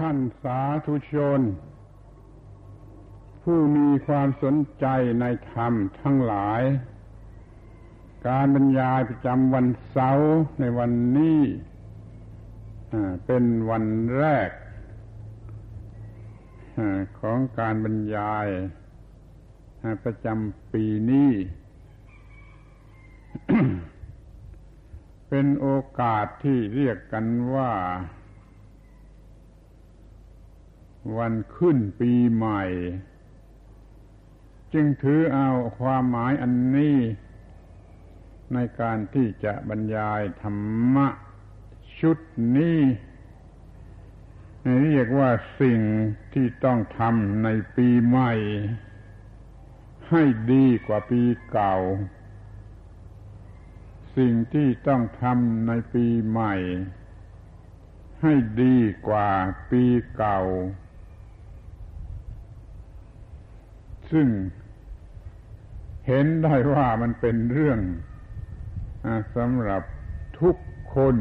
ท่านสาธุชน ผู้มีความสนใจในธรรมทั้งหลาย การบรรยายประจำวันเสาร์ในวันนี้เป็นวันแรกของการบรรยายประจำปีนี้ เป็นโอกาสที่เรียกกันว่า วันขึ้นปีใหม่ จึงถือเอาความหมายอันนี้ ในการที่จะบรรยายธรรมะชุดนี้ เรียกว่าสิ่งที่ต้องทำในปีใหม่ ให้ดีกว่าปีเก่า สิ่งที่ต้องทำในปีใหม่ ให้ดีกว่าปีเก่า ซึ่งเห็นได้ว่ามันเป็นเรื่องสำหรับทุกคน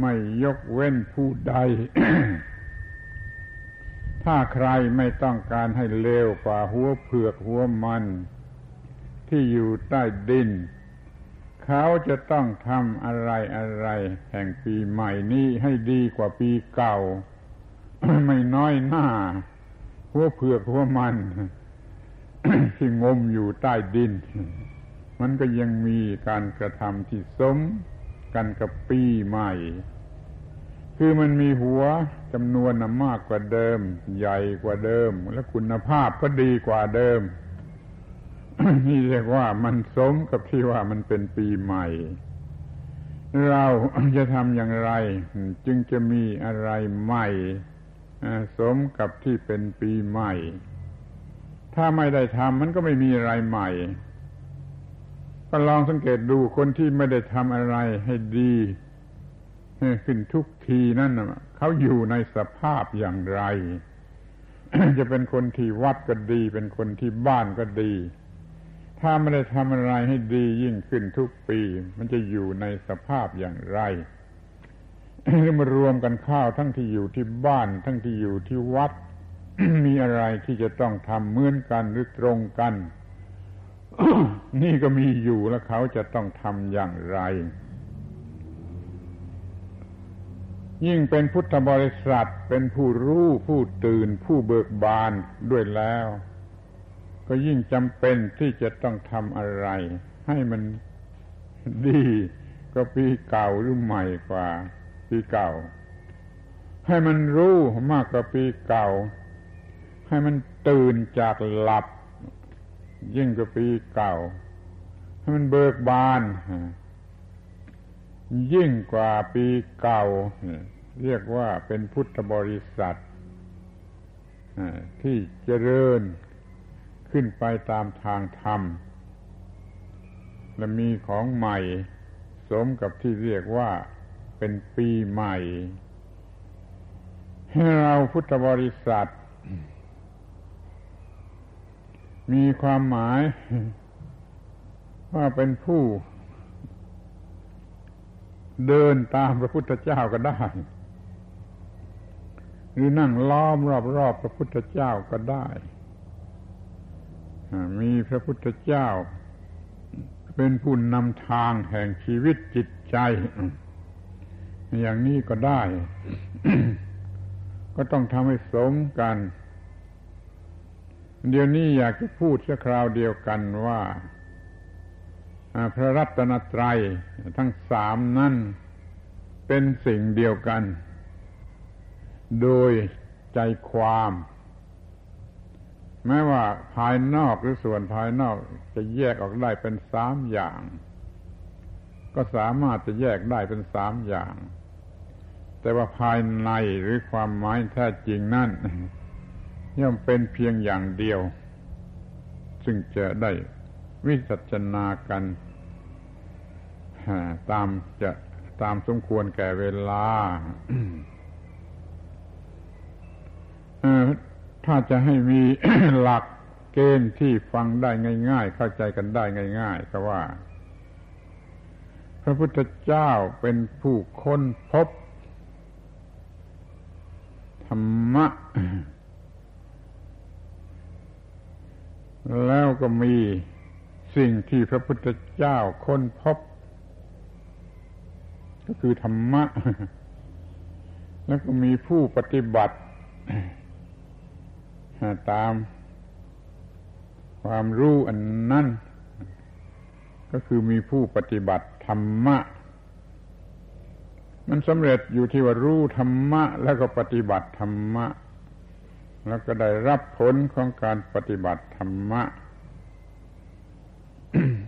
ไม่ยกเว้นผู้ใด ถ้าใครไม่ต้องการให้เลวกว่าหัวเผือกหัวมัน ที่อยู่ใต้ดิน เขาจะต้องทำอะไรอะไร แห่งปีใหม่นี้ให้ดีกว่าปีเก่า ไม่น้อยหน้า หัวเผือกหัวมันที่งมอยู่ใต้ดิน มันก็ยังมีการกระทำที่สมกันกับปีใหม่ คือมันมีหัวจำนวนมากกว่าเดิม ใหญ่กว่าเดิม และคุณภาพก็ดีกว่าเดิม นี่เรียกว่ามันสมกับที่ว่ามันเป็นปีใหม่ เราจะทำอย่างไร จึงจะมีอะไรใหม่ สมกับที่เป็นปีใหม่ ถ้าไม่ได้ทำมันก็ไม่มีอะไรใหม่ ก็ลองสังเกตดูคนที่ไม่ได้ทำอะไรให้ดีขึ้นทุกทีนั่นเขาอยู่ในสภาพอย่างไร จะเป็นคนที่วัดก็ดี เป็นคนที่บ้านก็ดี ถ้าไม่ได้ทำอะไรให้ดียิ่งขึ้นทุกปี มันจะอยู่ในสภาพอย่างไร มารวมกันข้าวทั้งที่อยู่ที่บ้าน ทั้งที่อยู่ที่วัด มีอะไรที่จะต้องทำเหมือนกันหรือตรงกัน นี่ก็มีอยู่แล้วเขาจะต้องทำอย่างไร ยิ่งเป็นพุทธบริษัทเป็นผู้รู้ผู้ตื่นผู้เบิกบานด้วยแล้ว ก็ยิ่งจำเป็นที่จะต้องทำอะไร ให้มันดีก็ปีเก่าหรือใหม่กว่า ปีเก่า ให้มันรู้มากกว่าปีเก่า ให้มันตื่นจากหลับ ยิ่งกว่าปีเก่า ให้มันเบิกบาน ยิ่งกว่าปีเก่า เรียกว่าเป็นพุทธบริษัทที่เจริญขึ้นไปตามทางธรรม และมีของใหม่ สมกับที่เรียกว่า เป็นปีใหม่ ให้เราพุทธบริษัท มีความหมาย ว่าเป็นผู้ เดินตามพระพุทธเจ้าก็ได้ หรือนั่งล้อมรอบๆพระพุทธเจ้าก็ได้มีพระพุทธเจ้า เป็นผู้นำทางแห่งชีวิตจิตใจ อย่างนี้ก็ได้ ก็ต้องทำให้สมกัน เดี๋ยวนี้อยากจะพูดสักคราวเดียวกันว่าพระรัตนตรัยทั้งสามนั่นเป็นสิ่งเดียวกัน โดยใจความ แม้ว่าภายนอกหรือส่วนภายนอกจะแยกออกได้เป็นสามอย่าง ก็สามารถจะแยกได้เป็นสามอย่าง แต่ว่าภายในหรือความหมายแท้จริงนั่นย่อมเป็นเพียงอย่างเดียว ซึ่งจะได้วิจัชนากันตามจะตามสมควรแก่เวลาถ้าจะให้มีหลักเกณฑ์ที่ฟังได้ง่าย ๆ เข้าใจกันได้ง่าย ๆ ก็ว่า พระพุทธเจ้าเป็นผู้ค้นพบ รรมะ แล้วก็มีสิ่งที่พระพุทธเจ้าค้นพบ ก็คือธรรมะ แล้วก็มีผู้ปฏิบัติ ตามความรู้อันนั้น ก็คือมีผู้ปฏิบัติธรรมะ มันสำเร็จอยู่ที่ว่ารู้ธรรมะ แล้วก็ปฏิบัติธรรมะ แล้วก็ได้รับผลของการปฏิบัติธรรมะ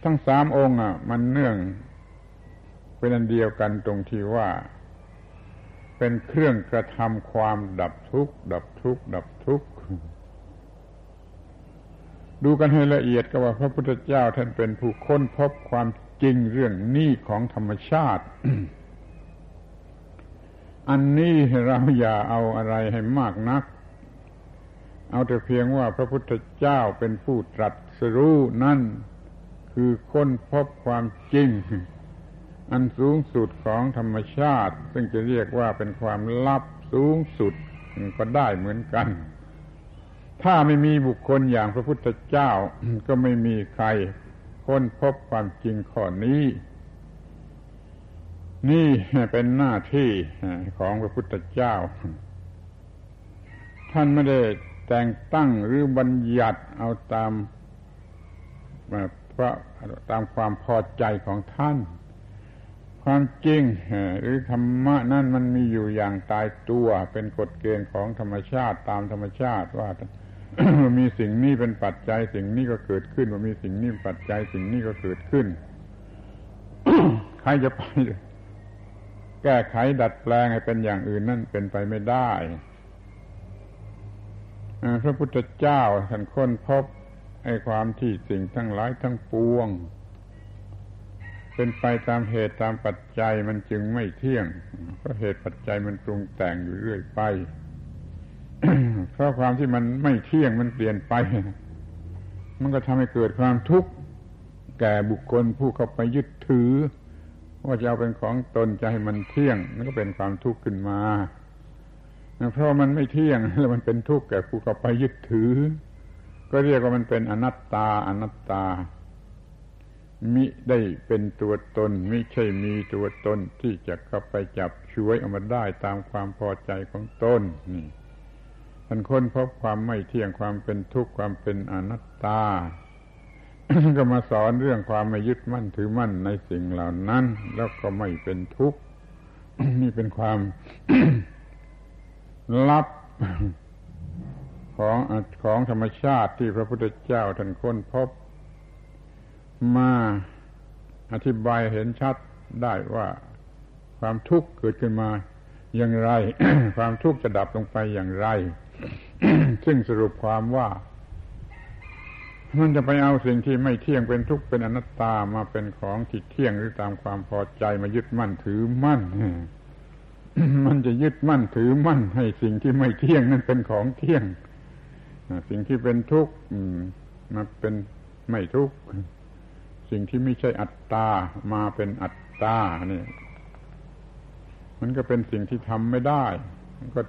ทั้งสามองค์อะ มันเนื่องเป็นอันเดียวกันตรงที่ว่า เป็นเครื่องกระทำความดับทุกข์ดับทุกข์ดับทุกข์ดูกันให้ละเอียดก็ว่าพระพุทธเจ้าท่านเป็นผู้ค้นพบความจริงเรื่องนี้ของธรรมชาติ อันนี้เราอย่าเอาอะไรให้มากนัก เอาแต่เพียงว่าพระพุทธเจ้าเป็นผู้ตรัสรู้นั่นคือค้นพบความจริง อันสูงสุดของธรรมชาติ ซึ่งจะเรียกว่าเป็นความลับสูงสุดก็ได้เหมือนกัน ถ้าไม่มีบุคคลอย่างพระพุทธเจ้าก็ไม่มีใครค้นพบความจริงข้อนี้ นี่เป็นหน้าที่ของพระพุทธเจ้า ท่านไม่ได้แต่งตั้งหรือบัญญัติเอาตามพระตามความพอใจของท่าน ความจริงหรือธรรมะนั่นมันมีอยู่อย่างตายตัวเป็นกฎเกณฑ์ของธรรมชาติตามธรรมชาติว่ามีสิ่งนี้เป็นปัจจัย สิ่งนี้ก็เกิดขึ้นว่ามีสิ่งนี้ปัจจัย สิ่งนี้ก็เกิดขึ้น ใครจะไป แก้ไขดัดแปลงให้เป็นอย่างอื่นนั่นเป็นไปไม่ได้พระพุทธเจ้าท่านค้นพบไอ้ความที่สิ่งทั้งหลายทั้งปวง เป็นไปตามเหตุตามปัจจัยมันจึงไม่เที่ยง เพราะเหตุปัจจัยมันปรุงแต่งอยู่เรื่อยไป เพราะความที่มันไม่เที่ยงมันเปลี่ยนไป มันก็ทำให้เกิดความทุกข์แก่บุคคลผู้เข้าไปยึดถือ ว่าจะเอาเป็นของตนจะให้มันเที่ยงนั่นก็เป็นความทุกข์ขึ้นมา เพราะมันไม่เที่ยงแล้วมันเป็นทุกข์แก่ผู้เขาไปยึดถือ ก็เรียกว่ามันเป็นอนัตตาอนัตตา มิได้เป็นตัวตนไม่ใช่มีตัวตนที่จะเข้าไปจับช่วยออกมาได้ตามความพอใจของตนนี่ท่านค้นพบความไม่เที่ยงความเป็นทุกข์ความเป็นอนัตตา ก็มาสอนเรื่องความไม่ยึดมั่นถือมั่นในสิ่งเหล่านั้น แล้วก็ไม่เป็นทุกข์นี่เป็นความลับของของธรรมชาติที่พระพุทธเจ้าท่านค้นพบ มาอธิบายเห็นชัดได้ว่าความทุกข์เกิดขึ้นมาอย่างไร ความทุกข์จะดับลงไปอย่างไร ซึ่งสรุปความว่า มันจะไปเอาสิ่งที่ไม่เที่ยงเป็นทุกข์เป็นอนัตตามาเป็นของที่เที่ยงหรือตามความพอใจมายึดมั่นถือมั่น มันจะยึดมั่นถือมั่น ให้สิ่งที่ไม่เที่ยงนั่นเป็นของเที่ยงสิ่งที่เป็นทุกข์มาเป็นไม่ทุกข์สิ่งที่ไม่ใช่อัตตามาเป็นอัตตาเนี่ยมันก็เป็นสิ่งที่ทำไม่ได้ มันก็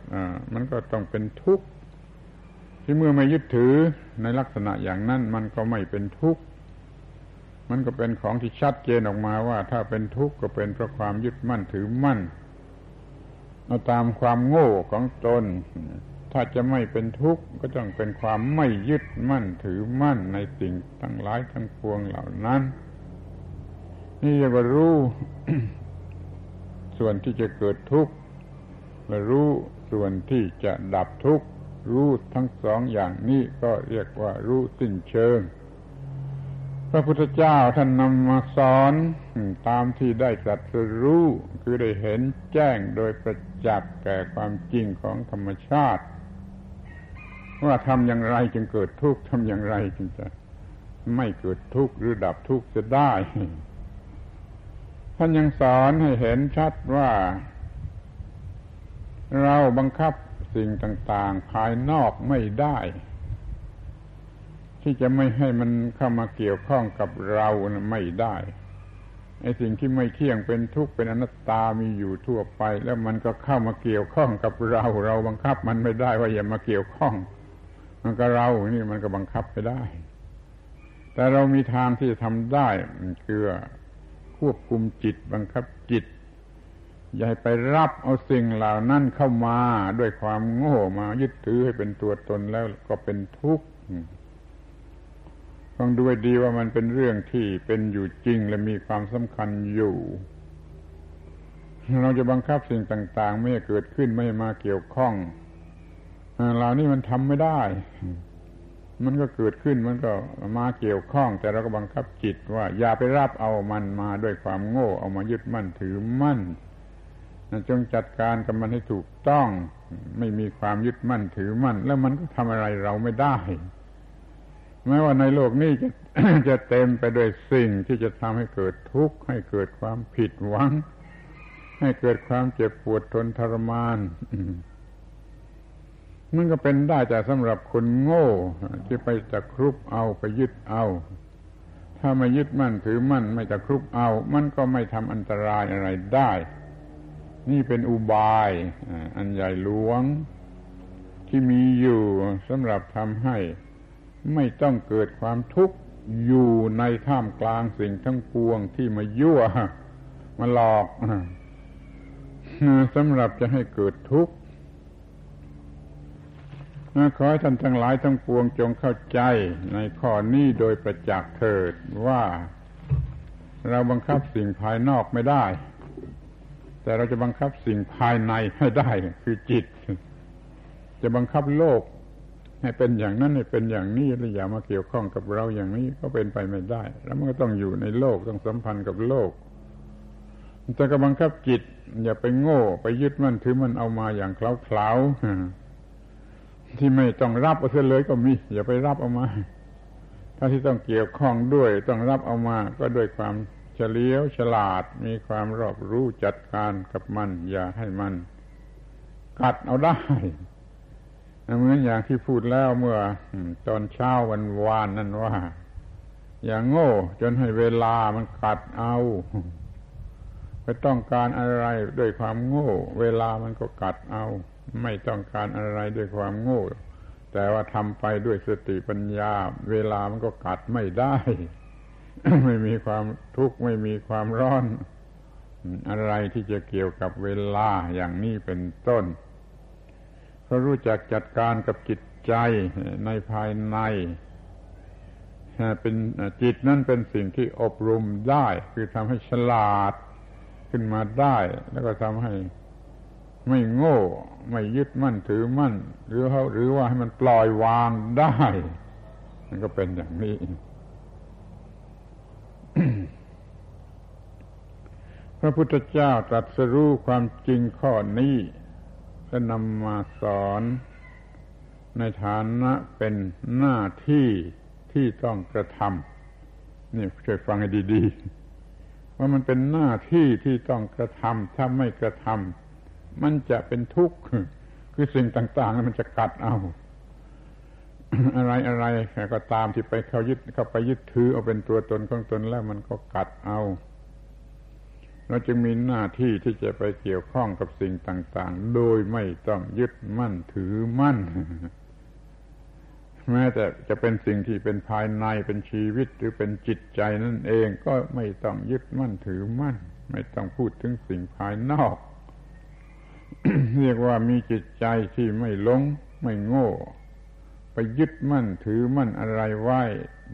มันก็ต้องเป็นทุกข์ ที่เมื่อไม่ยึดถือในลักษณะอย่างนั้นมันก็ไม่เป็นทุกข์ มันก็เป็นของที่ชัดเจนออกมาว่า ถ้าเป็นทุกข์ก็เป็นเพราะความยึดมั่นถือมั่นเอาตามความโง่ของตน ถ้าจะไม่เป็นทุกข์ก็ต้องเป็นความไม่ยึดมั่นถือมั่นในสิ่งทั้งหลายทั้งปวงเหล่านั้น นี่จะรู้ ส่วนที่จะเกิดทุกข์และรู้ส่วนที่จะดับทุกข์ รู้ทั้งสองอย่างนี้ก็เรียกว่ารู้สิ้นเชิง พระพุทธเจ้าท่านนำมาสอนตามที่ได้ตรัสรู้คือได้เห็นแจ้งโดยประจักษ์แก่ความจริงของธรรมชาติ ว่าทำอย่างไรจึงเกิดทุกข์ทำอย่างไรจึงจะไม่เกิดทุกข์หรือดับทุกข์จะได้ ท่านยังสอนให้เห็นชัดว่า เราบังคับ สิ่งต่าง ๆ ภายนอกไม่ได้ ที่จะไม่ให้มันเข้ามาเกี่ยวข้องกับเรานะไม่ได้ไอ้สิ่งที่ไม่เที่ยงเป็นทุกข์เป็นอนัตตามีอยู่ทั่วไป แล้วมันก็เข้ามาเกี่ยวข้องกับเรา เราบังคับมันไม่ได้ว่าอย่ามาเกี่ยวข้อง มันก็เรานี่มันก็บังคับไปได้ แต่เรามีทางที่จะทำได้คือควบคุมจิตบังคับจิต อย่าให้ไปรับเอาสิ่งเหล่านั้นเข้ามาด้วยความโง่มายึดถือให้เป็นตัวตนแล้วก็เป็นทุกข์ต้องดูดีว่ามันเป็นเรื่องที่เป็นอยู่จริงและมีความสำคัญอยู่ เราจะบังคับสิ่งต่าง ๆ ไม่ให้เกิดขึ้นไม่มาเกี่ยวข้องเหล่านี้มันทำไม่ได้ มันก็เกิดขึ้นมันก็มาเกี่ยวข้อง แต่เราก็บังคับจิตว่า อย่าไปรับเอามันมาด้วยความโง่ เอามายึดมั่นถือมั่น จงจัดการกับมันให้ถูกต้อง ไม่มีความยึดมั่นถือมั่น แล้วมันก็ทำอะไรเราไม่ได้แม้ว่าในโลกนี้จะจะเต็มไปด้วยสิ่งที่จะทำให้เกิดทุกข์ ให้เกิดความผิดหวัง ให้เกิดความเจ็บปวดทนทรมานมันก็เป็นได้แต่สำหรับคนโง่ที่ไปตะครุบเอาไปยึดเอา ถ้าไม่ยึดมั่นถือมั่นไม่ตะครุบเอา มันก็ไม่ทำอันตรายอะไรได้ นี่เป็นอุบายอันใหญ่หลวง ที่มีอยู่สำหรับทำให้ไม่ต้องเกิดความทุกข์อยู่ในท่ามกลางสิ่งทั้งปวงที่มายั่วมาหลอกสำหรับจะให้เกิดทุกข์ขอให้ท่านทั้งหลายทั้งปวงจงเข้าใจในข้อนี้โดยประจักษ์เถิดว่า เราบังคับสิ่งภายนอกไม่ได้ แต่เราจะบังคับสิ่งภายในให้ได้คือจิต จะบังคับโลก ให้เป็นอย่างนั้นให้เป็นอย่างนี้แล้วอย่ามาเกี่ยวข้องกับเราอย่างนี้ก็เป็นไปไม่ได้ แล้วมันก็ต้องอยู่ในโลกต้องสัมพันธ์กับโลกแต่กำบังคับจิต อย่าไปโง่ ไปยึดมันถือมันเอามาอย่างเคล้าๆที่ไม่ต้องรับเอาเสียเลยก็มี อย่าไปรับเอามา ถ้าที่ต้องเกี่ยวข้องด้วย ต้องรับเอามาก็ด้วยความ ฉลียวฉลาดมีความรอบรู้จัดการกับมัน อย่าให้มัน กัดเอาได้เหมือนอย่างที่พูดแล้วเมื่อตอนเช้าวันวานนั่นว่า อย่างโง่ จนให้เวลามันกัดเอาไปต้องการอะไรด้วยความโง่ เวลามันก็กัดเอา ไม่ต้องการอะไรด้วยความโง่ แต่ว่าทำไปด้วยสติปัญญา เวลามันก็กัดไม่ได้ ไม่มีความทุกข์ไม่มีความร้อน อะไรที่จะเกี่ยวกับเวลาอย่างนี้เป็นต้นเขารู้จักจัดการกับจิตใจในภายในเป็นจิตนั่นเป็นสิ่งที่อบรมได้ คือทำให้ฉลาดขึ้นมาได้ แล้วก็ทำให้ไม่โง่ ไม่ยึดมั่นถือมั่น หรือเขาหรือว่าให้มันปล่อยวางได้ มันก็เป็นอย่างนี้ พระพุทธเจ้าตรัสรู้ความจริงข้อนี้และนำมาสอนในฐานะเป็นหน้าที่ที่ต้องกระทำนี่ช่วยฟังให้ดี ๆ ว่ามันเป็นหน้าที่ที่ต้องกระทำถ้าไม่กระทำมันจะเป็นทุกข์คือสิ่งต่าง ๆ มันจะกัดเอา อะไรอะไรก็ตามที่ไปเขายึดเข้าไปยึดถือเอาเป็นตัวตนของตนแล้วมันก็กัดเอา เราจึงมีหน้าที่ที่จะไปเกี่ยวข้องกับสิ่งต่าง ๆ โดยไม่ต้องยึดมั่นถือมั่น แม้แต่จะเป็นสิ่งที่เป็นภายในเป็นชีวิตหรือเป็นจิตใจนั่นเองก็ไม่ต้องยึดมั่นถือมั่น ไม่ต้องพูดถึงสิ่งภายนอก เรียกว่ามีจิตใจที่ไม่หลงไม่โง่ ไปยึดมั่นถือมั่นอะไรไว้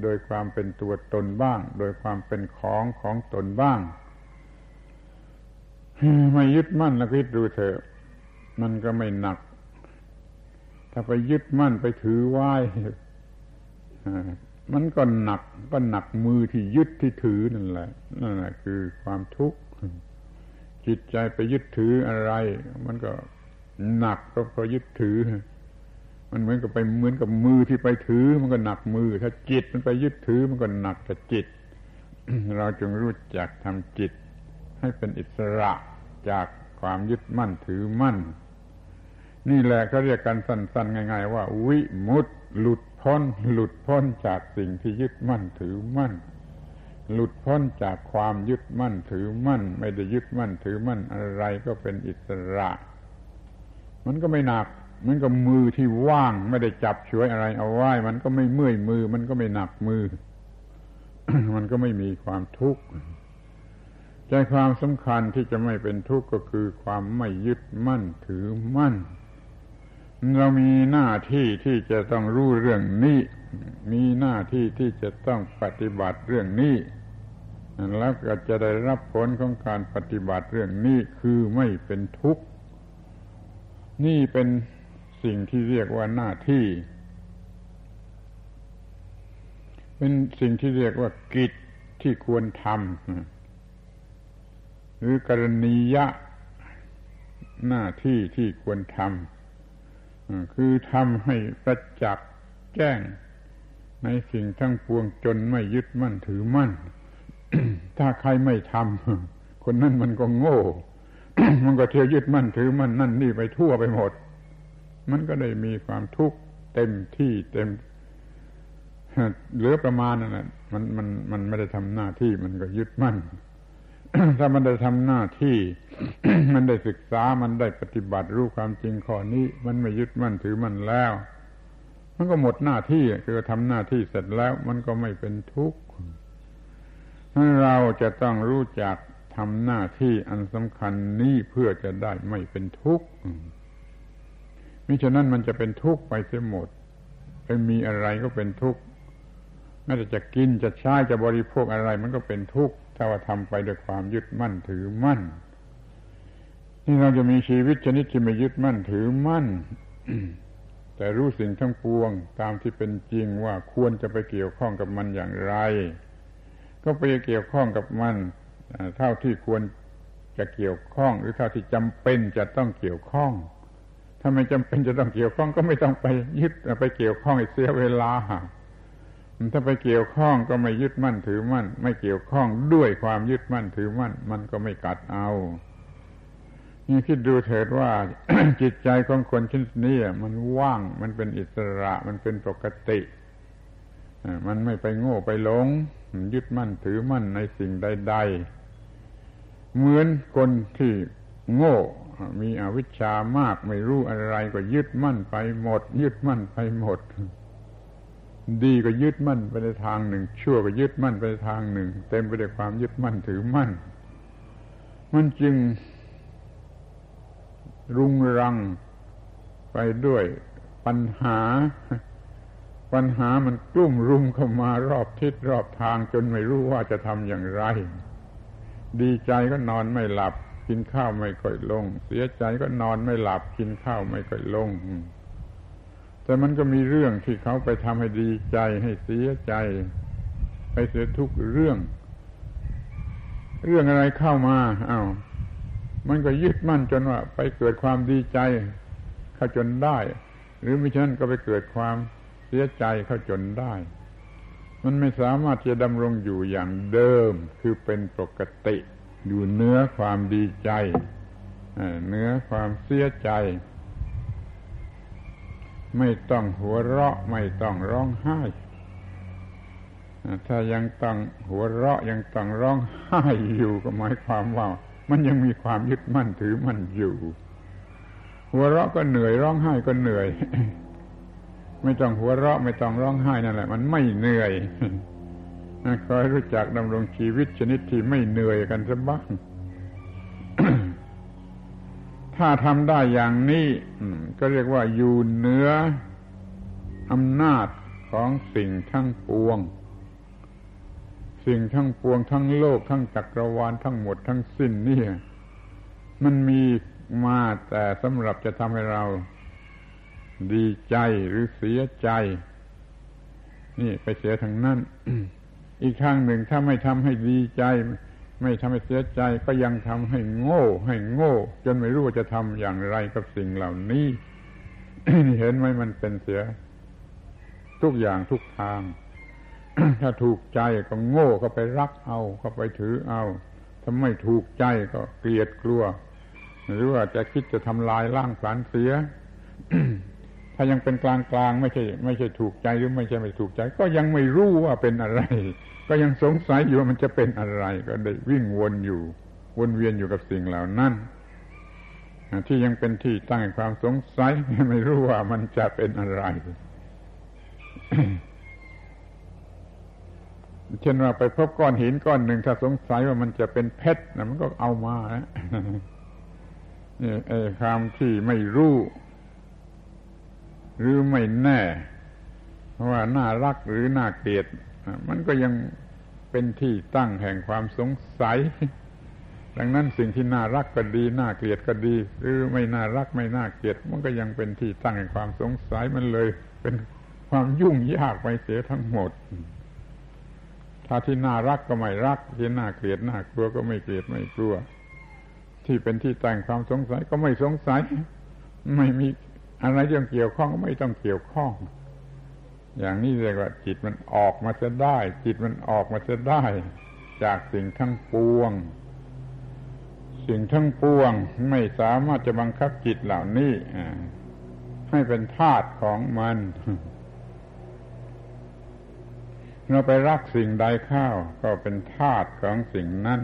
โดยความเป็นตัวตนบ้าง โดยความเป็นของของตนบ้างไม่ยึดมั่นแล้วคิดดูเถอะ มันก็ไม่หนัก ถ้าไปยึดมั่นไปถือไว้มันก็หนักก็หนักมือที่ยึดที่ถือนั่นแหละนั่นแหละคือความทุกข์จิตใจไปยึดถืออะไร มันก็หนักก็เพราะยึดถือ มันเหมือนกับไปเหมือนกับมือที่ไปถือมันก็หนักมือ ถ้าจิตมันไปยึดถือมันก็หนักกับจิต เราจึงรู้จักทำจิต ให้เป็นอิสระจากความยึดมั่นถือมั่น นี่แหละเขาเรียกกันสั้นๆง่าย ๆ ว่า วิมุตต์หลุดพ้น หลุดพ้นจากสิ่งที่ยึดมั่นถือมั่น หลุดพ้นจากความยึดมั่นถือมั่น ไม่ได้ยึดมั่นถือมั่นอะไรก็เป็นอิสระ มันก็ไม่หนัก มันก็มือที่ว่างไม่ได้จับช่วยอะไร เอาไว้ มันก็ไม่เมื่อยมือ มันก็ไม่หนักมือ มันก็ไม่มีความทุกข์ใจความสำคัญที่จะไม่เป็นทุกข์ก็คือความไม่ยึดมั่นถือมั่น เรามีหน้าที่ที่จะต้องรู้เรื่องนี้ มีหน้าที่ที่จะต้องปฏิบัติเรื่องนี้แล้วก็จะได้รับผลของการปฏิบัติเรื่องนี้คือไม่เป็นทุกข์ นี่เป็น สิ่งที่เรียกว่าหน้าที่ เป็นสิ่งที่เรียกว่ากิจที่ควรทำหรือกรณียะ หน้าที่ที่ควรทำคือทำให้ประจักษ์แจ้งในสิ่งทั้งปวงจนไม่ยึดมั่นถือมั่น ถ้าใครไม่ทำคนนั้นมันก็โง่ มันก็เที่ยวยึดมั่นถือมั่นนั่นนี่ไปทั่วไปหมด มันก็ได้มีความทุกข์เต็มที่เต็มเหลือประมาณนั่นแหละมันมันมันไม่ได้ทำหน้าที่มันก็ยึดมั่น ถ้ามันได้ทำหน้าที่ มันได้ศึกษามันได้ปฏิบัติรู้ความจริงข้อนี้ มันไม่ยึดมั่นถือมันแล้ว มันก็หมดหน้าที่คือทำหน้าที่เสร็จแล้ว มันก็ไม่เป็นทุกข์เราจะต้องรู้จักทำหน้าที่อันสำคัญนี้เพื่อจะได้ไม่เป็นทุกข์ มิฉะนั้นมันจะเป็นทุกข์ไปเสียหมดไปมีอะไรก็เป็นทุกข์แม้แต่จะกินจะใช้จะบริโภคอะไร มันก็เป็นทุกข์ถ้าว่าทำไปด้วยความยึดมั่นถือมั่น นี่เราจะมีชีวิตชนิดที่ไม่ยึดมั่นถือมั่น แต่รู้สิ่งทั้งปวง ตามที่เป็นจริงว่าควรจะไปเกี่ยวข้องกับมันอย่างไร ก็ไปเกี่ยวข้องกับมันเท่าที่ควรจะเกี่ยวข้อง หรือเท่าที่จำเป็นจะต้องเกี่ยวข้อง ถ้าไม่จำเป็นจะต้องเกี่ยวข้องก็ไม่ต้องไปยึดไปเกี่ยวข้องเสียเวลา ถ้าไปเกี่ยวข้องก็ไม่ยึดมั่นถือมั่น ไม่เกี่ยวข้องด้วยความยึดมั่นถือมั่น มันก็ไม่กัดเอานี่คิดดูเถิดว่าจิตใจของคนชนิดนี้มันว่างมันเป็นอิสระมันเป็นปกติมันไม่ไปโง่ไปหลง ยึดมั่นถือมั่นในสิ่งใด ๆ เหมือนคนที่โง่ มีอวิชชามากไม่รู้อะไรก็ยึดมั่นไปหมด ยึดมั่นไปหมด ดีก็ยึดมั่นไปในทางหนึ่ง ชั่วก็ยึดมั่นไปในทางหนึ่ง เต็มไปด้วยความยึดมั่นถือมั่น มันจึง รุงรังไปด้วยปัญหา ปัญหามันกลุ่มรุมเข้ามารอบทิศรอบทางจนไม่รู้ว่าจะทำอย่างไร ดีใจก็นอนไม่หลับ กินข้าวไม่ค่อยลง เสียใจก็นอนไม่หลับกินข้าวไม่ค่อยลง แต่มันก็มีเรื่องที่เขาไปทำให้ดีใจให้เสียใจ ไปเสียทุกเรื่อง เรื่องอะไรเข้ามาอา้าวมันก็ยึดมั่นจนว่า ไปเกิดความดีใจเข้าจนได้ หรือไม่เช่นก็ไปเกิดความเสียใจเข้าจนได้ มันไม่สามารถจะดำรงอยู่อย่างเดิมคือเป็นปกติ อยู่เนื้อความดีใจเนื้อความเสียใจ ไม่ต้องหัวเราะไม่ต้องร้องไห้ ถ้ายังต้องหัวเราะยังต้องร้องไห้อยู่ก็หมายความว่า มันยังมีความยึดมั่นถือมั่นอยู่ หัวเราะก็เหนื่อยร้องไห้ก็เหนื่อย ไม่ต้องหัวเราะไม่ต้องร้องไห้นั่นแหละ มันไม่เหนื่อย คอยรู้จักดำรงชีวิตชนิดที่ไม่เหนื่อยกันสักบ้าง ถ้าทำได้อย่างนี้ก็เรียกว่าอยู่เหนืออำนาจของสิ่งทั้งปวง สิ่งทั้งปวงทั้งโลกทั้งจักรวาลทั้งหมดทั้งสิ้นนี่มันมีมาแต่สำหรับจะทำให้เราดีใจหรือเสียใจ นี่ไปเสียทางนั้น อีกทางหนึ่งถ้าไม่ทำให้ดีใจ ไม่ทำให้เสียใจ ก็ยังทำให้โง่ ให้โง่ จนไม่รู้ว่าจะทำอย่างไรกับสิ่งเหล่านี้เห็นไหมมันเป็นเสีย ทุกอย่างทุกทาง ถ้าถูกใจก็โง่ก็ไปรักเอา ก็ไปถือเอา ถ้าไม่ถูกใจก็เกลียดกลัว หรือว่าจะคิดจะทำลายล่างผลานเสีย ถ้ายังเป็นกลางกลางไม่ใช่ ไม่ใช่ถูกใจหรือไม่ใช่ไม่ถูกใจ ก็ยังไม่รู้ว่าเป็นอะไร ก็ยังสงสัยอยู่ว่ามันจะเป็นอะไร ก็ได้วิ่งวนอยู่ วนเวียนอยู่กับสิ่งเหล่านั้นที่ยังเป็นที่ตั้งความสงสัยไม่รู้ว่ามันจะเป็นอะไรเช่นว่าไปพบก้อนหินก้อนหนึ่งถ้าสงสัยว่ามันจะเป็นเพชรนะมันก็เอามานี่ไอ้ความที่ไม่รู้ หรือไม่แน่ว่าน่ารักหรือน่าเกลียด มันก็ยังเป็นที่ตั้งแห่งความสงสัย ดังนั้นสิ่งที่น่ารักก็ดี น่าเกลียดก็ดี หรือไม่น่ารักไม่น่าเกลียด มันก็ยังเป็นที่ตั้งแห่งความสงสัยมันเลย เป็นความยุ่งยากไปเสียทั้งหมด ถ้าที่น่ารักก็ไม่รัก ที่น่าเกลียดน่ากลัวก็ไม่เกลียดไม่กลัว ที่เป็นที่แต่งความสงสัยก็ไม่สงสัย ไม่มี อะไรเรื่องเกี่ยวข้องก็ไม่ต้องเกี่ยวข้อง อย่างนี้เรียกว่า จิตมันออกมาจะได้ จิตมันออกมาจะได้ จากสิ่งทั้งปวง สิ่งทั้งปวงไม่สามารถจะบังคับจิตเหล่านี้ให้เป็นธาตของมันเราไปรักสิ่งใดข้าวก็เป็นธาตของสิ่งนั้น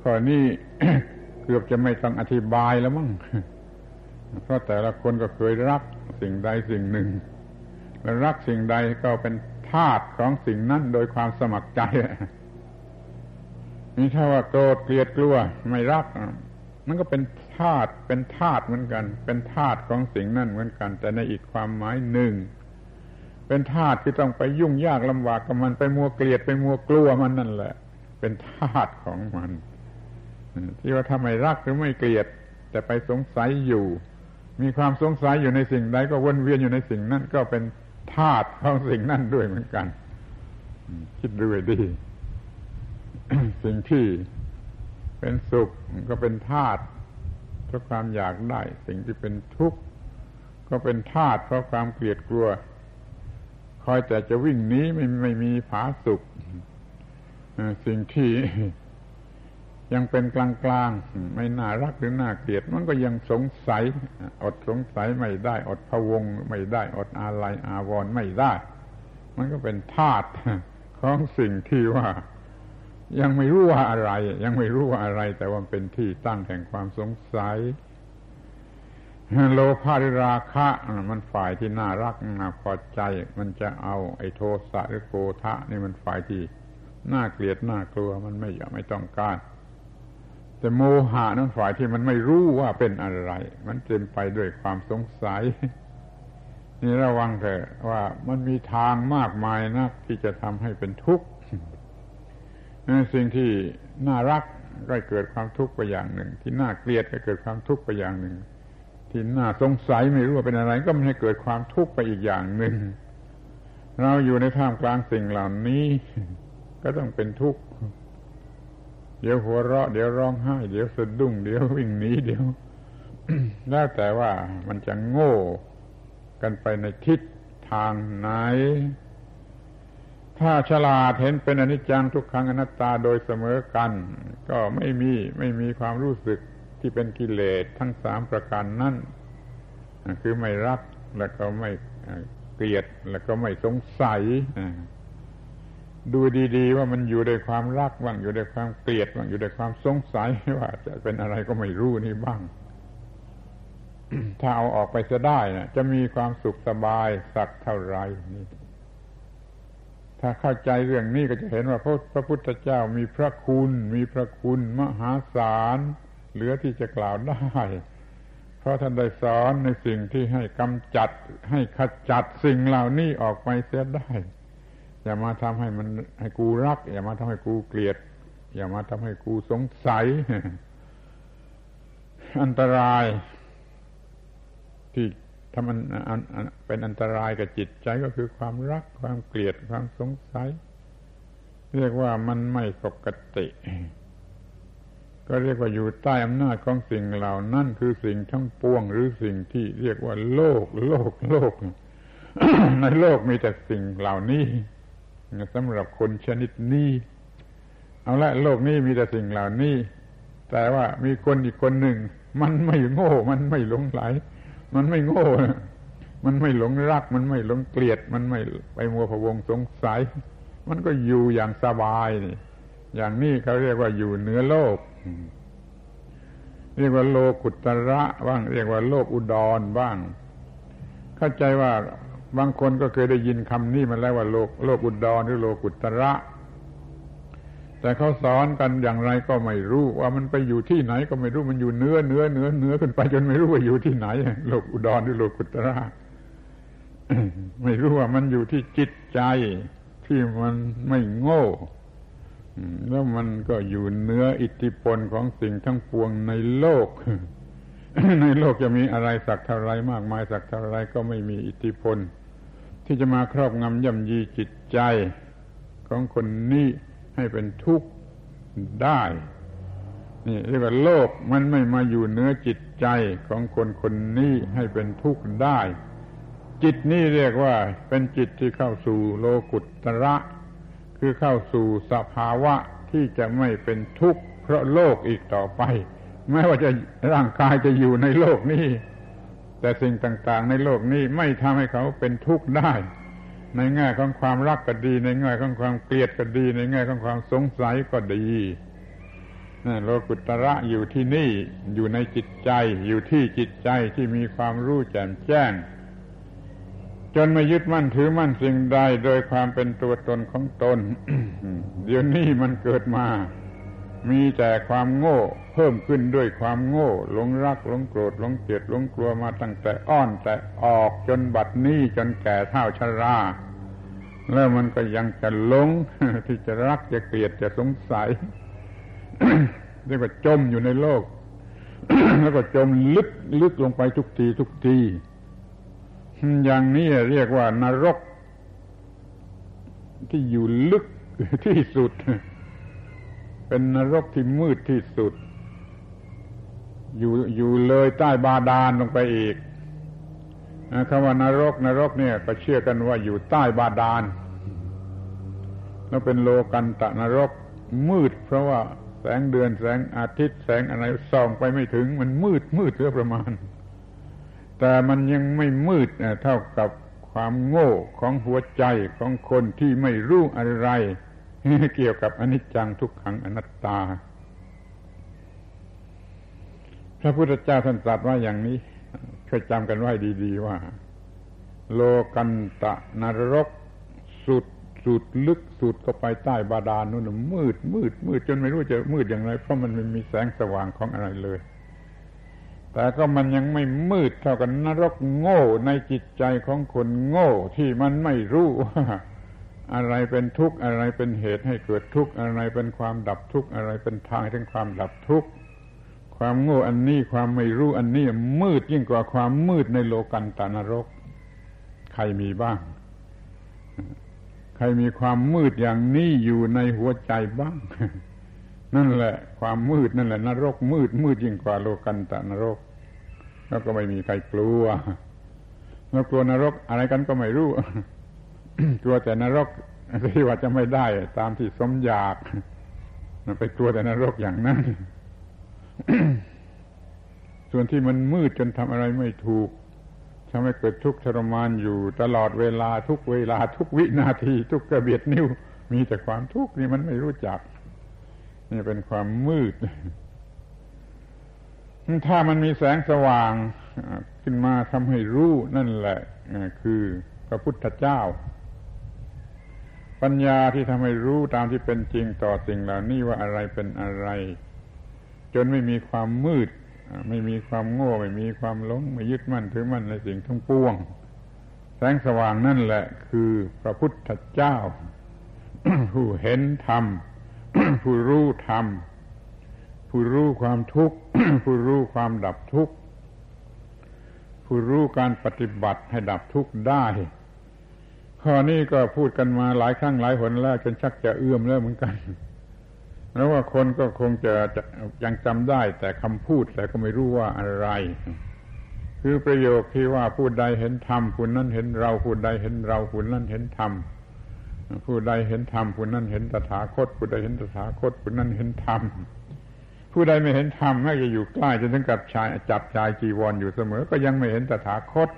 ข้อนี้เกือบจะไม่ต้องอธิบายแล้วมั้ง เพราะแต่ละคนก็เคยรักสิ่งใดสิ่งหนึ่ง และรักสิ่งใดก็เป็นธาตุของสิ่งนั้นโดยความสมัครใจนี่ถ้าว่าโกรธเกลียดกลัวไม่รักมันก็เป็นธาตุเป็นธาตุเหมือนกัน เป็นธาตุของสิ่งนั้นเหมือนกัน แต่ในอีกความหมายหนึ่ง เป็นธาตุที่ต้องไปยุ่งยากลำบากกับมันไปมัวเกลียดไปมัวกลัวมันนั่นแหละ เป็นธาตุของมันที่ว่าทำไมรักหรือไม่เกลียด แต่ไปสงสัยอยู่ มีความสงสัยอยู่ในสิ่งใดก็วนเวียนอยู่ในสิ่งนั้น ก็เป็นธาตุของสิ่งนั้นด้วยเหมือนกัน คิดดูดี สิ่งที่เป็นสุขก็เป็นธาตุเพราะความอยากได้ สิ่งที่เป็นทุกข์ก็เป็นธาตุเพราะความเกลียดกลัว คอยแต่จะวิ่งหนีไม่ไม่มีผาสุขสิ่งที่ ยังเป็นกลางกลางไม่น่ารักหรือน่าเกลียด มันก็ยังสงสัย อดสงสัยไม่ได้ อดพะวงไม่ได้ อดอาลัยอาวรไม่ได้ มันก็เป็นธาตุของสิ่งที่ว่า ยังไม่รู้ว่าอะไร ยังไม่รู้ว่าอะไร แต่ว่าเป็นที่ตั้งแห่งความสงสัยโลภะหรือราคะ มันฝ่ายที่น่ารักน่าพอใจ มันจะเอาไอ้โทสะหรือโกทะ นี่มันฝ่ายที่น่าเกลียดน่ากลัวมันไม่อยากไม่ต้องการ แต่โมหะนั้นฝ่ายที่มันไม่รู้ว่าเป็นอะไร มันเต็มไปด้วยความสงสัย นี่ระวังเถอะว่ามันมีทางมากมายนักที่จะทำให้เป็นทุกข์สิ่งที่น่ารักก็เกิดความทุกข์ไปอย่างหนึ่ง ที่น่าเกลียดก็เกิดความทุกข์ไปอย่างหนึ่ง ที่น่าสงสัยไม่รู้ว่าเป็นอะไร ก็ไม่ให้เกิดความทุกข์ไปอีกอย่างหนึ่ง เราอยู่ในท่ามกลางสิ่งเหล่านี้ ก็ต้องเป็นทุกข์ เดี๋ยวหัวเราะเดี๋ยวร้องไห้ เดี๋ยวสะดุ้งเดี๋ยววิ่งหนีเดี๋ยวแล้วแต่ว่ามันจะโง่กันไปในทิศทางไหน ถ้าฉลาดเห็นเป็นอนิจจังทุกครั้งอนัตตาโดยเสมอกัน ก็ไม่มีไม่มีความรู้สึกที่เป็นกิเลสทั้งสามประการนั่นคือไม่รักแล้วก็ไม่เกลียดแล้วก็ไม่สงสัย ดูดีๆ ว่ามันอยู่ในความรักบ้างอยู่ในความเกลียดบ้างอยู่ในความสงสัยว่า จะเป็นอะไรก็ไม่รู้นี่บ้าง ถ้าเอาออกไปจะได้นะจะมีความสุขสบายสักเท่าไรนี่ถ้าเข้าใจเรื่องนี้ก็จะเห็นว่าพระพุทธเจ้ามีพระคุณ มีพระคุณมหาศาลเหลือที่จะกล่าวได้ เพราะท่านได้สอนในสิ่งที่ให้กำจัดให้ขจัดสิ่งเหล่านี้ออกไปเสียได้ อย่ามาทำให้มันให้กูรัก อย่ามาทำให้กูเกลียด อย่ามาทำให้กูสงสัย อันตราย ที่ทำมันเป็นอันตรายกับจิตใจก็คือความรัก ความเกลียดความสงสัย เรียกว่ามันไม่ปกติ ก็เรียกว่าอยู่ใต้อำนาจของสิ่งเหล่านั้นคือสิ่งทั้งปวง หรือสิ่งที่เรียกว่าโลก โลก โลก ในโลกมีแต่สิ่งเหล่านี้ สำหรับคนชนิดนี้ เอาละโลกนี้มีแต่สิ่งเหล่านี้ แต่ว่ามีคนอีกคนหนึ่ง มันไม่โง่ มันไม่หลงไหล มันไม่โง่ มันไม่หลงรัก มันไม่หลงเกลียด มันไม่ไปมัวพะวงสงสัย มันก็อยู่อย่างสบายนี่อย่างนี้เขาเรียกว่าอยู่เหนือโลก เรียกว่าโลกุตระบ้าง เรียกว่าโลกอุดรบ้าง เข้าใจว่า บางคนก็เคยได้ยินคำนี้มาแล้วว่าโลกโลกอุดรหรือโลกุตระ แต่เขาสอนกันอย่างไรก็ไม่รู้ ว่ามันไปอยู่ที่ไหนก็ไม่รู้มันอยู่เนื้อเนื้อเนื้อเนื้อขึ้นไปจนไม่รู้ว่าอยู่ที่ไหน โลกอุดรหรือโลกุตระไม่รู้ว่ามันอยู่ที่จิตใจที่มันไม่โง่แล้วมันก็อยู่เนื้ออิทธิพลของสิ่งทั้งปวงในโลก ในโลกจะมีอะไรสักเท่าไรมากมายสักเท่าไรก็ไม่มีอิทธิพล ที่จะมาครอบงำย่ำยีจิตใจของคนนี้ให้เป็นทุกข์ได้ นี่เรียกว่าโลกมันไม่มาอยู่เนื้อจิตใจของคนคนนี้ให้เป็นทุกข์ได้ จิตนี้เรียกว่าเป็นจิตที่เข้าสู่โลกุตระ คือเข้าสู่สภาวะที่จะไม่เป็นทุกข์เพราะโลกอีกต่อไป แม้ว่าจะร่างกายจะอยู่ในโลกนี้ แต่สิ่งต่างๆ ในโลกนี้ไม่ทำให้เขาเป็นทุกข์ได้ ในแง่ของความรักก็ดี ในแง่ของความเกลียดก็ดี ในแง่ของความสงสัยก็ดีโลกุตระอยู่ที่นี่อยู่ในจิตใจ อยู่ที่จิตใจที่มีความรู้แจ่มแจ้ง จนไม่ยึดมั่นถือมั่นสิ่งใดโดยความเป็นตัวตนของตน เดี๋ยวนี้มันเกิดมา มีแต่ความโง่ เพิ่มขึ้นด้วยความโง่หลงรักหลงโกรธหลงเกลียดหลงกลัวมาตั้งแต่อ้อนแต่ออกจนบัดนี้จนแก่เท่าชรา แล้วมันก็ยังจะหลงที่จะรักจะเกลียดจะสงสัยเรียกว่าจมอยู่ในโลก แล้วก็จมลึกลึกลงไปทุกทีทุกทีอย่างนี้เรียกว่านรก ที่อยู่ลึกที่สุด เป็นนรกที่มืดที่สุด อยู่อยู่เลยใต้บาดาลลงไปอีกคำว่านรกนรกเนี่ยก็เชื่อกันว่าอยู่ใต้บาดาลแล้วเป็นโลกันตะนรกมืด เพราะว่าแสงเดือนแสงอาทิตย์ แสงอะไรส่องไปไม่ถึง มันมืดมืดเรื่อประมาณ แต่มันยังไม่มืดเท่ากับความโง่ของหัวใจของคนที่ไม่รู้อะไร เกี่ยวกับอนิจจังทุกขังอนัตตา พระพุทธเจ้าท่านตรัสว่าอย่างนี้เคยจำกันไว้ดี ๆ ว่า โลกันตะนรกสุดสุดลึกสุดก็ไปใต้บาดาลนู่นมืด มืด มืดจนไม่รู้จะมืดอย่างไร เพราะมันไม่มีแสงสว่างของอะไรเลย แต่ก็มันยังไม่มืดเท่ากันนรกโง่ในจิตใจของคนโง่ที่มันไม่รู้ว่า อะไรเป็นทุกข์อะไรเป็นเหตุให้เกิดทุกข์อะไรเป็นความดับทุกข์อะไรเป็นทางถึงความดับทุกข์ความโง่อันนี้ความไม่รู้อันนี้มืดยิ่งกว่าความมืดในโลกันตานรก ใครมีบ้าง ใครมีความมืดอย่างนี้อยู่ในหัวใจบ้าง นั่นแหละ ความมืดนั่นแหละ นรก มืดมืดยิ่งกว่าโลกันตานรก แล้วก็ไม่มีใครกลัวแล้วกลัวนรกอะไรกันก็ไม่รู้ กลัวแต่นรกที่ว่าจะไม่ได้ ตามที่สมอยากไปกลัวแต่นรกอย่างนั้น ส่วนที่มันมืดจนทำอะไรไม่ถูกทำให้เกิดทุกข์ทรมานอยู่ ตลอดเวลาทุกเวลาทุกวินาที ทุกกระเบียดนิ้ว มีแต่ความทุกข์นี่มันไม่รู้จัก นี่เป็นความมืด ถ้ามันมีแสงสว่างขึ้นมาทำให้รู้นั่นแหละคือพระพุทธเจ้า ปัญญาที่ทำให้รู้ตามที่เป็นจริงต่อสิ่งเหล่านี้ว่าอะไรเป็นอะไร จนไม่มีความมืด ไม่มีความโง่ไม่มีความหลงไม่ยึดมั่นถือมั่นในสิ่งทั้งปวง แสงสว่างนั่นแหละ คือพระพุทธเจ้า ผู้เห็นธรรม ผู้รู้ธรรม ผู้รู้ความทุกข์ ผู้รู้ความดับทุกข์ ผู้รู้การปฏิบัติให้ดับทุกข์ได้ ข้อนี้ก็พูดกันมาหลายครั้งหลายหนแล้วจนชักจะเอื้อมแล้วเหมือนกัน แล้วว่าคนก็คงจะยังจำได้แต่คำพูดแต่ก็ไม่รู้ว่าอะไร คือประโยคที่ว่าผู้ใดเห็นธรรมผู้นั้นเห็นเราผู้ใดเห็นเราผู้นั้นเห็นธรรมผู้ใดเห็นธรรมผู้นั้นเห็นตถาคตผู้ใดเห็นตถาคตผู้นั้นเห็นธรรมผู้ใดไม่เห็นธรรมแม้จะอยู่ใกล้จนถึงกับชายจับชายจีวรออยู่เสมอ ก็ยังไม่เห็นตถาคต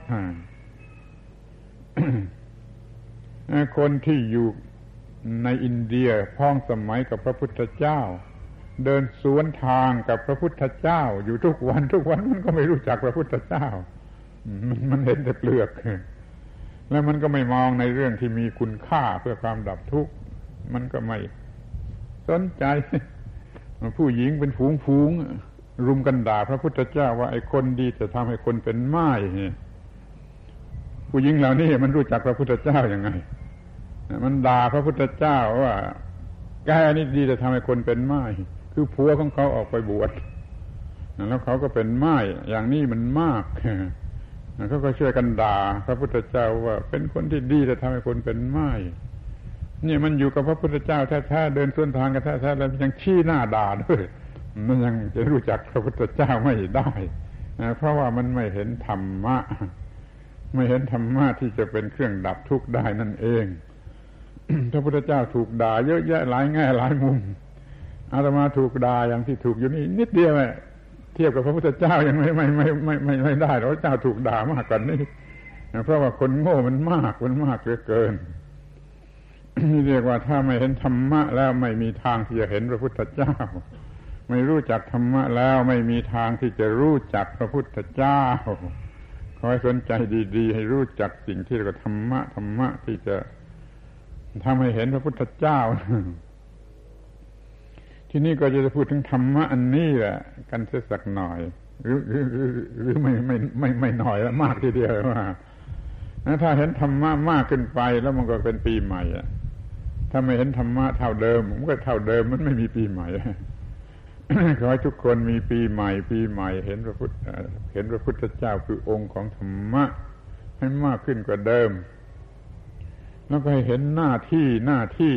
คนที่อยู่ในอินเดียพ้องสมัยกับพระพุทธเจ้า เดินสวนทางกับพระพุทธเจ้า อยู่ทุกวันทุกวันมันก็ไม่รู้จักพระพุทธเจ้า มันมันเห็นแต่เปลือก แล้วมันก็ไม่มองในเรื่องที่มีคุณค่าเพื่อความดับทุกข์มันก็ไม่สนใจ ผู้หญิงเป็นฝูงฝูงรุมกันด่าพระพุทธเจ้าว่าไอ้คนดีจะทำให้คนเป็นไม้ผู้หญิงเหล่านี้มันรู้จักพระพุทธเจ้ายัางไง มันด่าพระพุทธเจ้าว่าแกนี่ดีจะทำให้คนเป็นไม้คือผัวของเขาออกไปบวชแล้วเขาก็เป็นไม้อย่างนี้มันมากเขาก็ช่วยกันด่าพระพุทธเจ้าว่า เป็นคนที่ดีจะทำให้คนเป็นไม้นี่มันอยู่กับพระพุทธเจ้าแท้ๆเดินส่วนทางกันแท้ๆแล้วยังชี้หน้าด่าด้วยมันยังจะรู้จักพระพุทธเจ้าไม่ได้เพราะว่ามันไม่เห็นธรรมะ ไม่เห็นธรรมะที่จะเป็นเครื่องดับทุกข์ได้นั่นเอง พระพุทธเจ้าถูกด่าเยอะแยะหลายแง่หลายมุมอาตมาถูกด่าอย่างที่ถูกอยู่นี่นิดเดียวเทียบกับพระพุทธเจ้ายังไม่ไม่ไม่ไม่ไม่ไม่ได้พระเจ้าถูกด่ามากกว่านี้เพราะว่าคนโง่มันมากมันมากเหลือเกินนี่เรียกว่าถ้าไม่เห็นธรรมะแล้วไม่มีทางที่จะเห็นพระพุทธเจ้า ไม่รู้จักธรรมะแล้วไม่มีทางที่จะรู้จักพระพุทธเจ้าขอให้สนใจดี ๆ ให้รู้จักสิ่งที่เรียกว่าธรรมะธรรมะที่จะ ทำให้เห็นพระพุทธเจ้า ที่นี่ก็จะพูดถึงธรรมะอันนี้แหละ กันสักสักหน่อย หรือหรือหรือไม่ไม่ไม่ไม่หน่อยแล้วมากทีเดียวว่าถ้าเห็นธรรมะมากขึ้นไปแล้วมันก็เป็นปีใหม่อะถ้าไม่เห็นธรรมะเท่าเดิมมันก็เท่าเดิมมันไม่มีปีใหม่ขอให้ทุกคนมีปีใหม่ ปีใหม่ เห็นพระพุทธเห็นพระพุทธเจ้าคือองค์ของธรรมะให้มากขึ้นกว่าเดิม แล้วก็ให้เห็นหน้าที่หน้าที่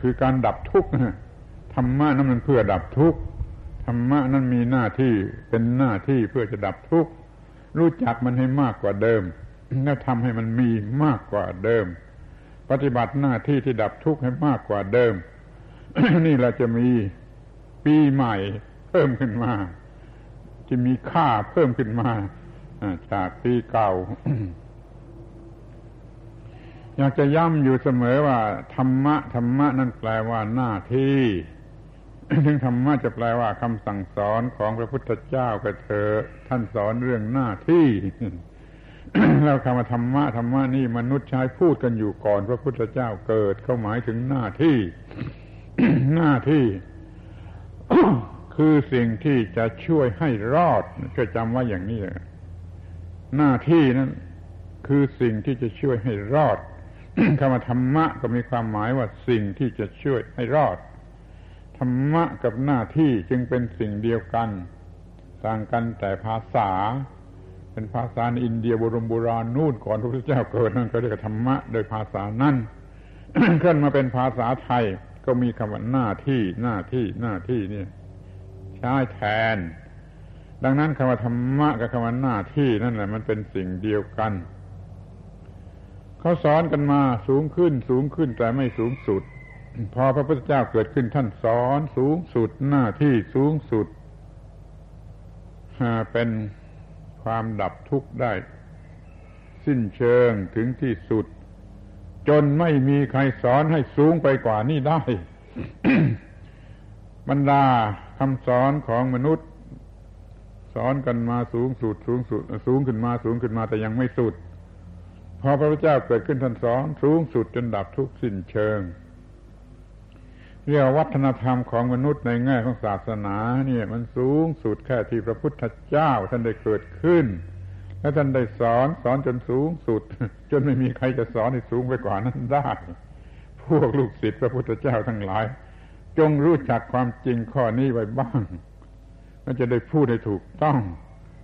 คือการดับทุกข์ธรรมะนั้นมันเพื่อดับทุกข์ธรรมะนั้นมีหน้าที่เป็นหน้าที่เพื่อจะดับทุกข์รู้จักมันให้มากกว่าเดิมแล้วทำให้มันมีมากกว่าเดิม ปฏิบัติหน้าที่ที่ดับทุกข์ให้มากกว่าเดิม นี่เราจะมีปีใหม่เพิ่มขึ้นมา จะมีค่าเพิ่มขึ้นมาจากปีเก่า อยากจะย้ำอยู่เสมอว่า ธรรมะธรรมะนั่นแปลว่าหน้าที่ถึงธรรมะจะแปลว่าคำสั่งสอนของพระพุทธเจ้าก็เถอะท่านสอนเรื่องหน้าที่แล้วคำว่าธรรมะธรรมะนี่มนุษย์ใช้พูดกันอยู่ก่อนพระพุทธเจ้าเกิดเขาหมายถึงหน้าที่ หน้าที่ คือสิ่งที่จะช่วยให้รอดก็จำว่าอย่างนี้หน้าที่นั้น คือสิ่งที่จะช่วยให้รอด คำว่าธรรมะก็มีความหมายว่าสิ่งที่จะช่วยให้รอด ธรรมะกับหน้าที่จึงเป็นสิ่งเดียวกัน ต่างกันแต่ภาษา เป็นภาษาในอินเดียโบรโบราณนู่นก่อนพระพุทธเจ้าเกิดนั่นก็เรียกธรรมะโดยภาษานั้นขึ้นมาเป็นภาษาไทยก็มีคำว่าหน้าที่หน้าที่หน้าที่นี่ใช้แทน ดังนั้นคำว่าธรรมะกับคำว่าหน้าที่นั่นแหละมันเป็นสิ่งเดียวกัน เขาสอนกันมาสูงขึ้นสูงขึ้นแต่ไม่สูงสุด พอพระพุทธเจ้าเกิดขึ้นท่านสอนสูงสุดหน้าที่สูงสุดเป็นความดับทุกข์ได้ สิ้นเชิงถึงที่สุด จนไม่มีใครสอนให้สูงไปกว่านี้ได้ บรรดาคำสอนของมนุษย์ สอนกันมาสูงสุดสูงสุด สูงขึ้นมาสูงขึ้นมาแต่ยังไม่สุด พอพระพุทธเจ้าเกิดขึ้นท่านสอนสูงสุดจนดับทุกสิ้นเชิง เรียกวัฒนธรรมของมนุษย์ในแง่ของศาสนาเนี่ยมันสูงสุดแค่ที่พระพุทธเจ้าท่านได้เกิดขึ้น และท่านได้สอนสอนจนสูงสุด จนไม่มีใครจะสอนให้สูงไปกว่านั้นได้ พวกลูกศิษย์พระพุทธเจ้าทั้งหลาย จงรู้จักความจริงข้อนี้ไว้บ้างมันจะได้พูดให้ถูกต้อง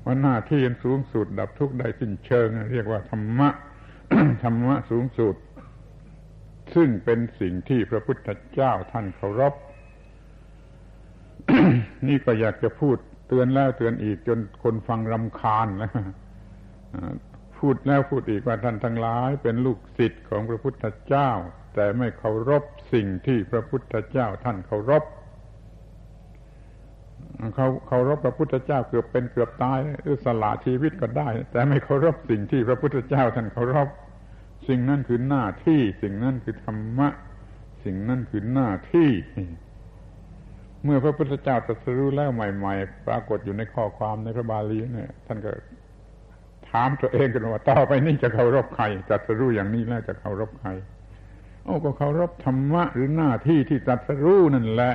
ว่าหน้าที่สูงสุดดับทุกข์ได้สิ้นเชิง เรียกว่าธรรมะ ธรรมะสูงสุด ซึ่งเป็นสิ่งที่พระพุทธเจ้าท่านเคารพ นี่ก็อยากจะพูดเตือนแล้วเตือนอีกจนคนฟังรำคาญแล้วพูดแล้วพูดอีกว่าท่านทั้งหลาย เป็นลูกศิษย์ของพระพุทธเจ้า แต่ไม่เคารพสิ่งที่พระพุทธเจ้าท่านเคารพ เขาเคารพพระพุทธเจ้าเกือบเป็นเกือบตายหรือสละชีวิตก็ได้ แต่ไม่เคารพสิ่งที่พระพุทธเจ้าท่านเคารพสิ่งนั้นคือหน้าที่ สิ่งนั้นคือธรรมะ สิ่งนั้นคือหน้าที่ เมื่อพระพุทธเจ้าตรัสรู้แล้วใหม่ ๆ ปรากฏอยู่ในข้อความในพระบาลีเนี่ย ท่านก็ถามตัวเองกันว่าต่อไปนี้จะเคารพใครตรัสรู้อย่างนี้แล้วจะเคารพใครโอ้ก็เคารพธรรมะหรือหน้าที่ที่ตรัสรู้นั่นแหละ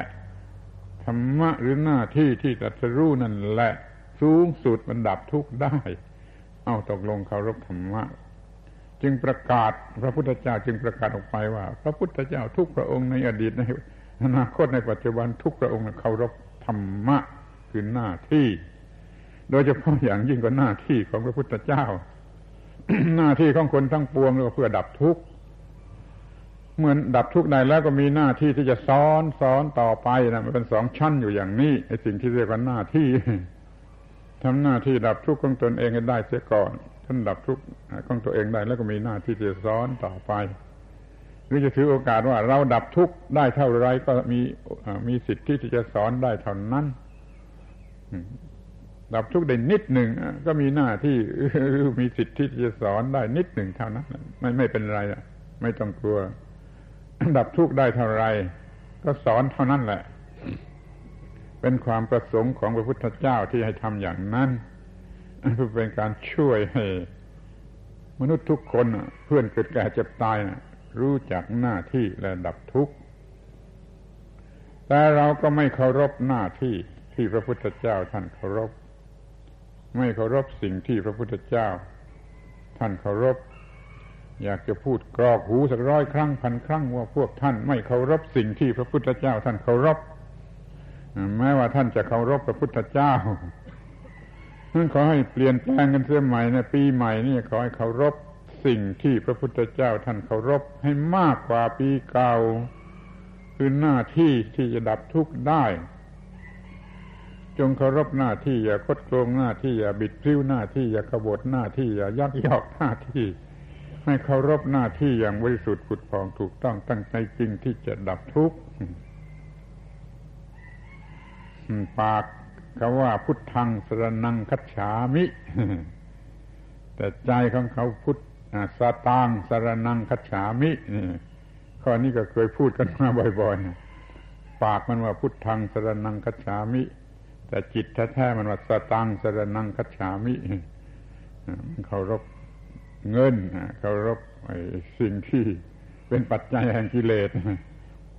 ธรรมะหรือหน้าที่ที่ตรัสรู้นั่นแหละ สูงสุดมันดับทุกข์ได้ เอาตกลงเคารพธรรมะ จึงประกาศพระพุทธเจ้าจึงประกาศออกไปว่า พระพุทธเจ้าทุกพระองค์ในอดีตในอนาคตในปัจจุบันทุกพระองค์เคารพธรรมะคือหน้าที่ โดยเฉพาะอย่างยิ่งก็หน้าที่ของพระพุทธเจ้า หน้าที่ของคนทั้งปวงก็เพื่อดับทุกข์ เมื่อดับทุกข์ได้แล้วก็มีหน้าที่ที่จะสอนสอนต่อไปนะมันเป็นสองชั้นอยู่อย่างนี้ไอ้สิ่งที่เรียกว่าหน้าที่ทำหน้าที่ดับทุกข์ของตนเองให้ได้เสียก่อนท่านดับทุกข์ของตัวเองได้ แล้วก็มีหน้าที่จะสอนต่อไป หรือจะถือโอกาสว่าเราดับทุกข์ได้เท่าไรก็มีมีสิทธิที่จะสอนได้เท่านั้นดับทุกข์ได้นิดหนึ่งก็มีหน้าที่มีสิทธิที่จะสอนได้นิดหนึ่งเท่านั้นไม่ไม่เป็นไรไม่ต้องกลัว ดับทุกข์ได้เท่าไร ก็สอนเท่านั้นแหละ เป็นความประสงค์ของพระพุทธเจ้าที่ให้ทำอย่างนั้นเพื่อเป็นการช่วยให้ มนุษย์ทุกคนเพื่อนเกิดแก่เจ็บตายนะรู้จักหน้าที่และดับทุกข์ แต่เราก็ไม่เคารพหน้าที่ที่พระพุทธเจ้าท่านเคารพ ไม่เคารพสิ่งที่พระพุทธเจ้า ท่านเคารพ อยากจะพูดกรอกหูสักร้อยครั้งพันครั้งว่าพวกท่านไม่เคารพสิ่งที่พระพุทธเจ้าท่านเคารพแม้ว่าท่านจะเคารพพระพุทธเจ้านั่นขอให้เปลี่ยนแปลงกันเสียใหม่ในปีใหม่นี่ขอให้เคารพสิ่งที่พระพุทธเจ้าท่านเคารพให้มากกว่าปีเก่าคือหน้าที่ที่จะดับทุกข์ได้ จงเคารพหน้าที่อย่าคดโกงหน้าที่อย่าบิดพลิ้วหน้าที่อย่าขบฏหน้าที่อย่ายักยอกหน้าที่ ให้เคารพหน้าที่อย่างบริสุทธิ์ผุดพองถูกต้องตั้งใจจริงที่จะดับทุกข์ปากเขาว่าพุทธังสรนังคัจฉามิ แต่ใจของเขาพุทธสตางสรนังคัจฉามิข้อนี้ก็เคยพูดกันมาบ่อยๆปากมันว่าพุทธังสรนังคัจฉามิ แต่จิตแท้ๆมันว่าสตางสรนังคัจฉามิมันเคารพ เงินเคารพสิ่งที่เป็นปัจจัยแห่งกิเลส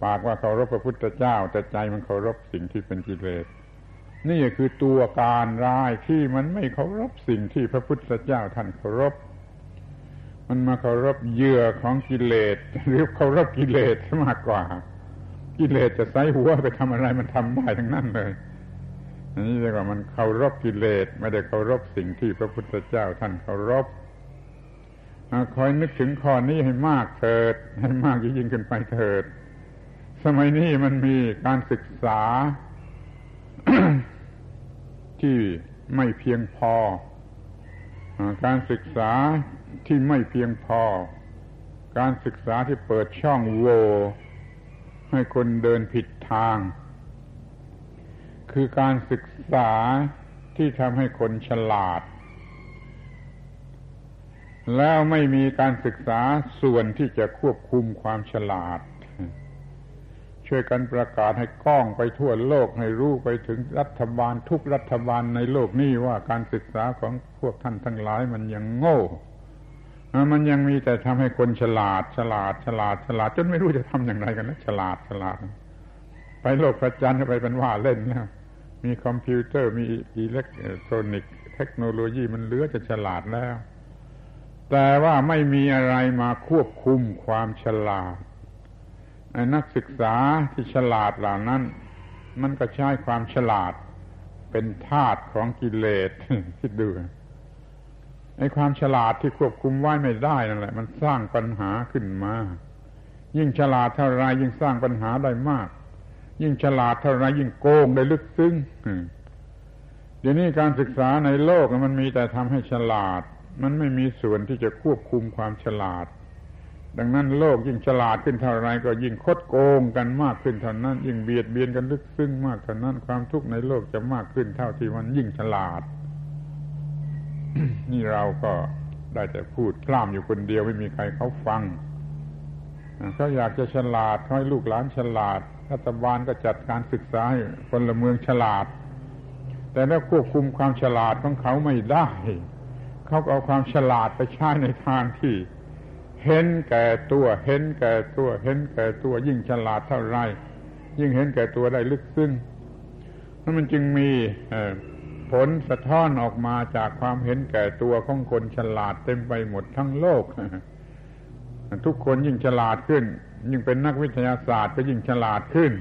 ปากว่าเคารพพระพุทธเจ้าแต่ใจมันเคารพสิ่งที่เป็นกิเลส นี่คือตัวการร้ายที่มันไม่เคารพสิ่งที่พระพุทธเจ้าท่านเคารพ มันมาเคารพเหยื่อของกิเลสหรือเคารพกิเลสมากกว่า กิเลสจะใส่หัวไปทำอะไรมันทำได้ทั้งนั้นเลยอันนี้เรียกว่ามันเคารพกิเลสไม่ได้เคารพสิ่งที่พระพุทธเจ้าท่านเคารพ คอยนึกถึงข้อนี้ให้มากเถิด ให้มากยิ่งขึ้นไปเถิด สมัยนี้มันมีการศึกษา ที่ไม่เพียงพอ การศึกษาที่ไม่เพียงพอ การศึกษาที่เปิดช่องโหว่ให้คนเดินผิดทาง คือการศึกษาที่ทำให้คนฉลาด แล้วไม่มีการศึกษาส่วนที่จะควบคุมความฉลาด ช่วยกันประกาศให้กล้องไปทั่วโลกให้รู้ไปถึงรัฐบาลทุกรัฐบาลในโลกนี้ว่าการศึกษาของพวกท่านทั้งหลายมันยังโง่ มันยังมีแต่ทำให้คนฉลาด ฉลาด ฉลาด ฉลาด จนไม่รู้จะทำอย่างไรกันนะฉลาดฉลาด ไปโลกพระจันทร์ไปเป็นว่าเล่นนะมีคอมพิวเตอร์มีอิเล็กทรอนิกส์เทคโนโลยีมันเหลือจะฉลาดแล้ว แต่ว่าไม่มีอะไรมาควบคุมความฉลาดนักศึกษาที่ฉลาดเหล่านั้น มันก็ใช้ความฉลาดเป็นทาสของกิเลสคิดดูไอ้ความฉลาดที่ควบคุมไว้ไม่ได้นั่นแหละ มันสร้างปัญหาขึ้นมา ยิ่งฉลาดเท่าไรยิ่งสร้างปัญหาได้มาก ยิ่งฉลาดเท่าไรยิ่งโกงได้ลึกซึ้งเดี๋ยวนี้การศึกษาในโลกมันมีแต่ทำให้ฉลาด มันไม่มีส่วนที่จะควบคุมความฉลาด ดังนั้นโลกยิ่งฉลาดขึ้นเท่าไรก็ยิ่งคดโกงกันมากขึ้นเท่านั้น ยิ่งเบียดเบียนกันลึกซึ้งมากเท่านั้นความทุกข์ในโลกจะมากขึ้นเท่าที่มันยิ่งฉลาด นี่เราก็ได้แต่พูดกล้ามอยู่คนเดียวไม่มีใครเขาฟังเขาอยากจะฉลาดให้ลูกหลานฉลาดรัฐบาลก็จัดการศึกษาให้พลเมืองฉลาด แต่แล้วควบคุมความฉลาดของเขาไม่ได้ เขาเอาความฉลาดไปใช้ในทางที่ เห็นแก่ตัว เห็นแก่ตัว เห็นแก่ตัว ยิ่งฉลาดเท่าไรยิ่งเห็นแก่ตัวได้ลึกซึ้งนั่นมันจึงมีผลสะท้อนออกมาจากความเห็นแก่ตัวของคนฉลาดเต็มไปหมดทั้งโลก ทุกคนยิ่งฉลาดขึ้น ยิ่งเป็นนักวิทยาศาสตร์ก็ยิ่งฉลาดขึ้น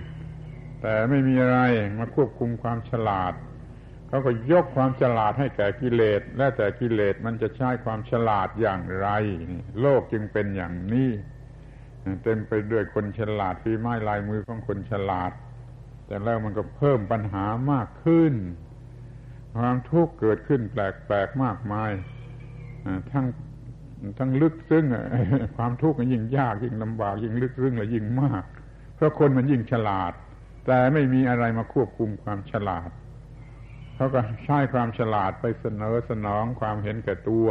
แต่ไม่มีอะไรมาควบคุมความฉลาด เขาก็ยกความฉลาดให้แก่กิเลส และแต่กิเลสมันจะใช้ความฉลาดอย่างไร โลกจึงเป็นอย่างนี้เต็มไปด้วยคนฉลาดฝีไม้ลายมือของคนฉลาด แต่แล้วมันก็เพิ่มปัญหามากขึ้น ความทุกข์เกิดขึ้นแปลกๆมากมายทั้งทั้งลึกซึ้งความทุกข์มันยิ่งยากยิ่งลำบากยิ่งลึกซึ้งและยิ่งมาก เพราะคนมันยิ่งฉลาด แต่ไม่มีอะไรมาควบคุมความฉลาด เขาก็ใช้ความฉลาดไปเสนอสนองความเห็นแก่ตัว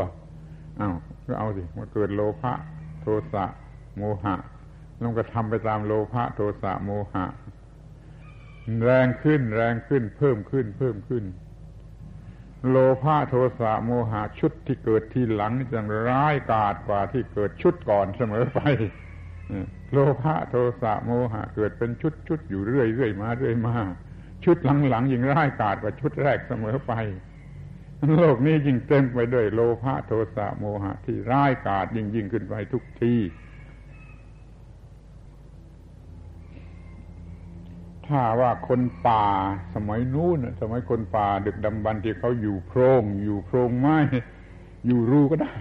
อ้าวก็เอาสิมาเกิดโลภะโทสะโมหะแล้วก็ทำไปตามโลภะโทสะโมหะ แรงขึ้นแรงขึ้น เพิ่มขึ้นเพิ่มขึ้น โลภะโทสะโมหะ ชุดที่เกิดทีหลังจะร้ายกาจกว่าที่เกิดชุดก่อนเสมอไปโลภะโทสะโมหะ เกิดเป็นชุดชุดอยู่เรื่อยเรื่อยมาเรื่อยมา ชุดหลังๆยิ่งร้ายกาจกว่าชุดแรกเสมอไป โลกนี้ยิ่งเต็มไปด้วยโลภะโทสะโมหะ ที่ร้ายกาจยิ่งยิ่งขึ้นไปทุกทีถ้าว่าคนป่าสมัยนู้นสมัยคนป่าดึกดำบรรที่เขาอยู่โพรง อยู่โพรงไม้อยู่รูก็ได้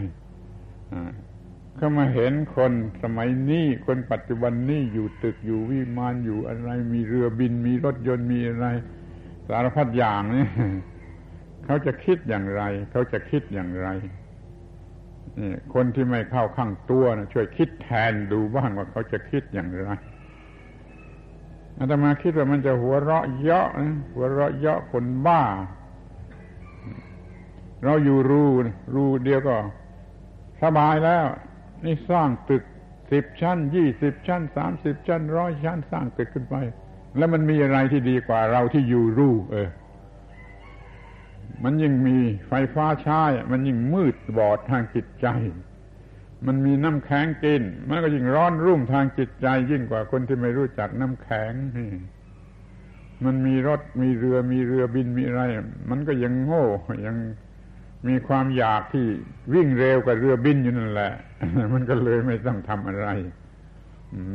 เขามาเห็นคนสมัยนี้คนปัจจุบันนี้อยู่ตึกอยู่วิมานอยู่อะไร มีเรือบินมีรถยนต์มีอะไร สารพัดอย่างนี่เขาจะคิดอย่างไร เขาจะคิดอย่างไรนี่คนที่ไม่เข้าข้างตัวนะช่วยคิดแทนดูบ้างว่าเขาจะคิดอย่างไรอาตมาคิดว่ามันจะหัวเราะเยาะหัวเราะเยาะคนบ้า เราอยู่รูรูเดียวก็สบายแล้ว นี่สร้างตึกสิบชั้นยี่สิบชั้นสามสิบชั้นร้อยชั้นสร้างตึกขึ้นไป แล้วมันมีอะไรที่ดีกว่าเราที่อยู่รู้เออ มันยิ่งมีไฟฟ้าใช้มันยิ่งมืดบอดทางจิตใจ มันมีน้ำแข็งกิน มันก็ยิ่งร้อนรุ่มทางจิตใจ ยิ่งกว่าคนที่ไม่รู้จักน้ำแข็งมันมีรถมีเรือมีเรือบินมีอะไร มันก็ยังโง่ยัง มีความอยากที่วิ่งเร็วกับเรือบินอยู่นั่นแหละ มันก็เลยไม่ต้องทำอะไร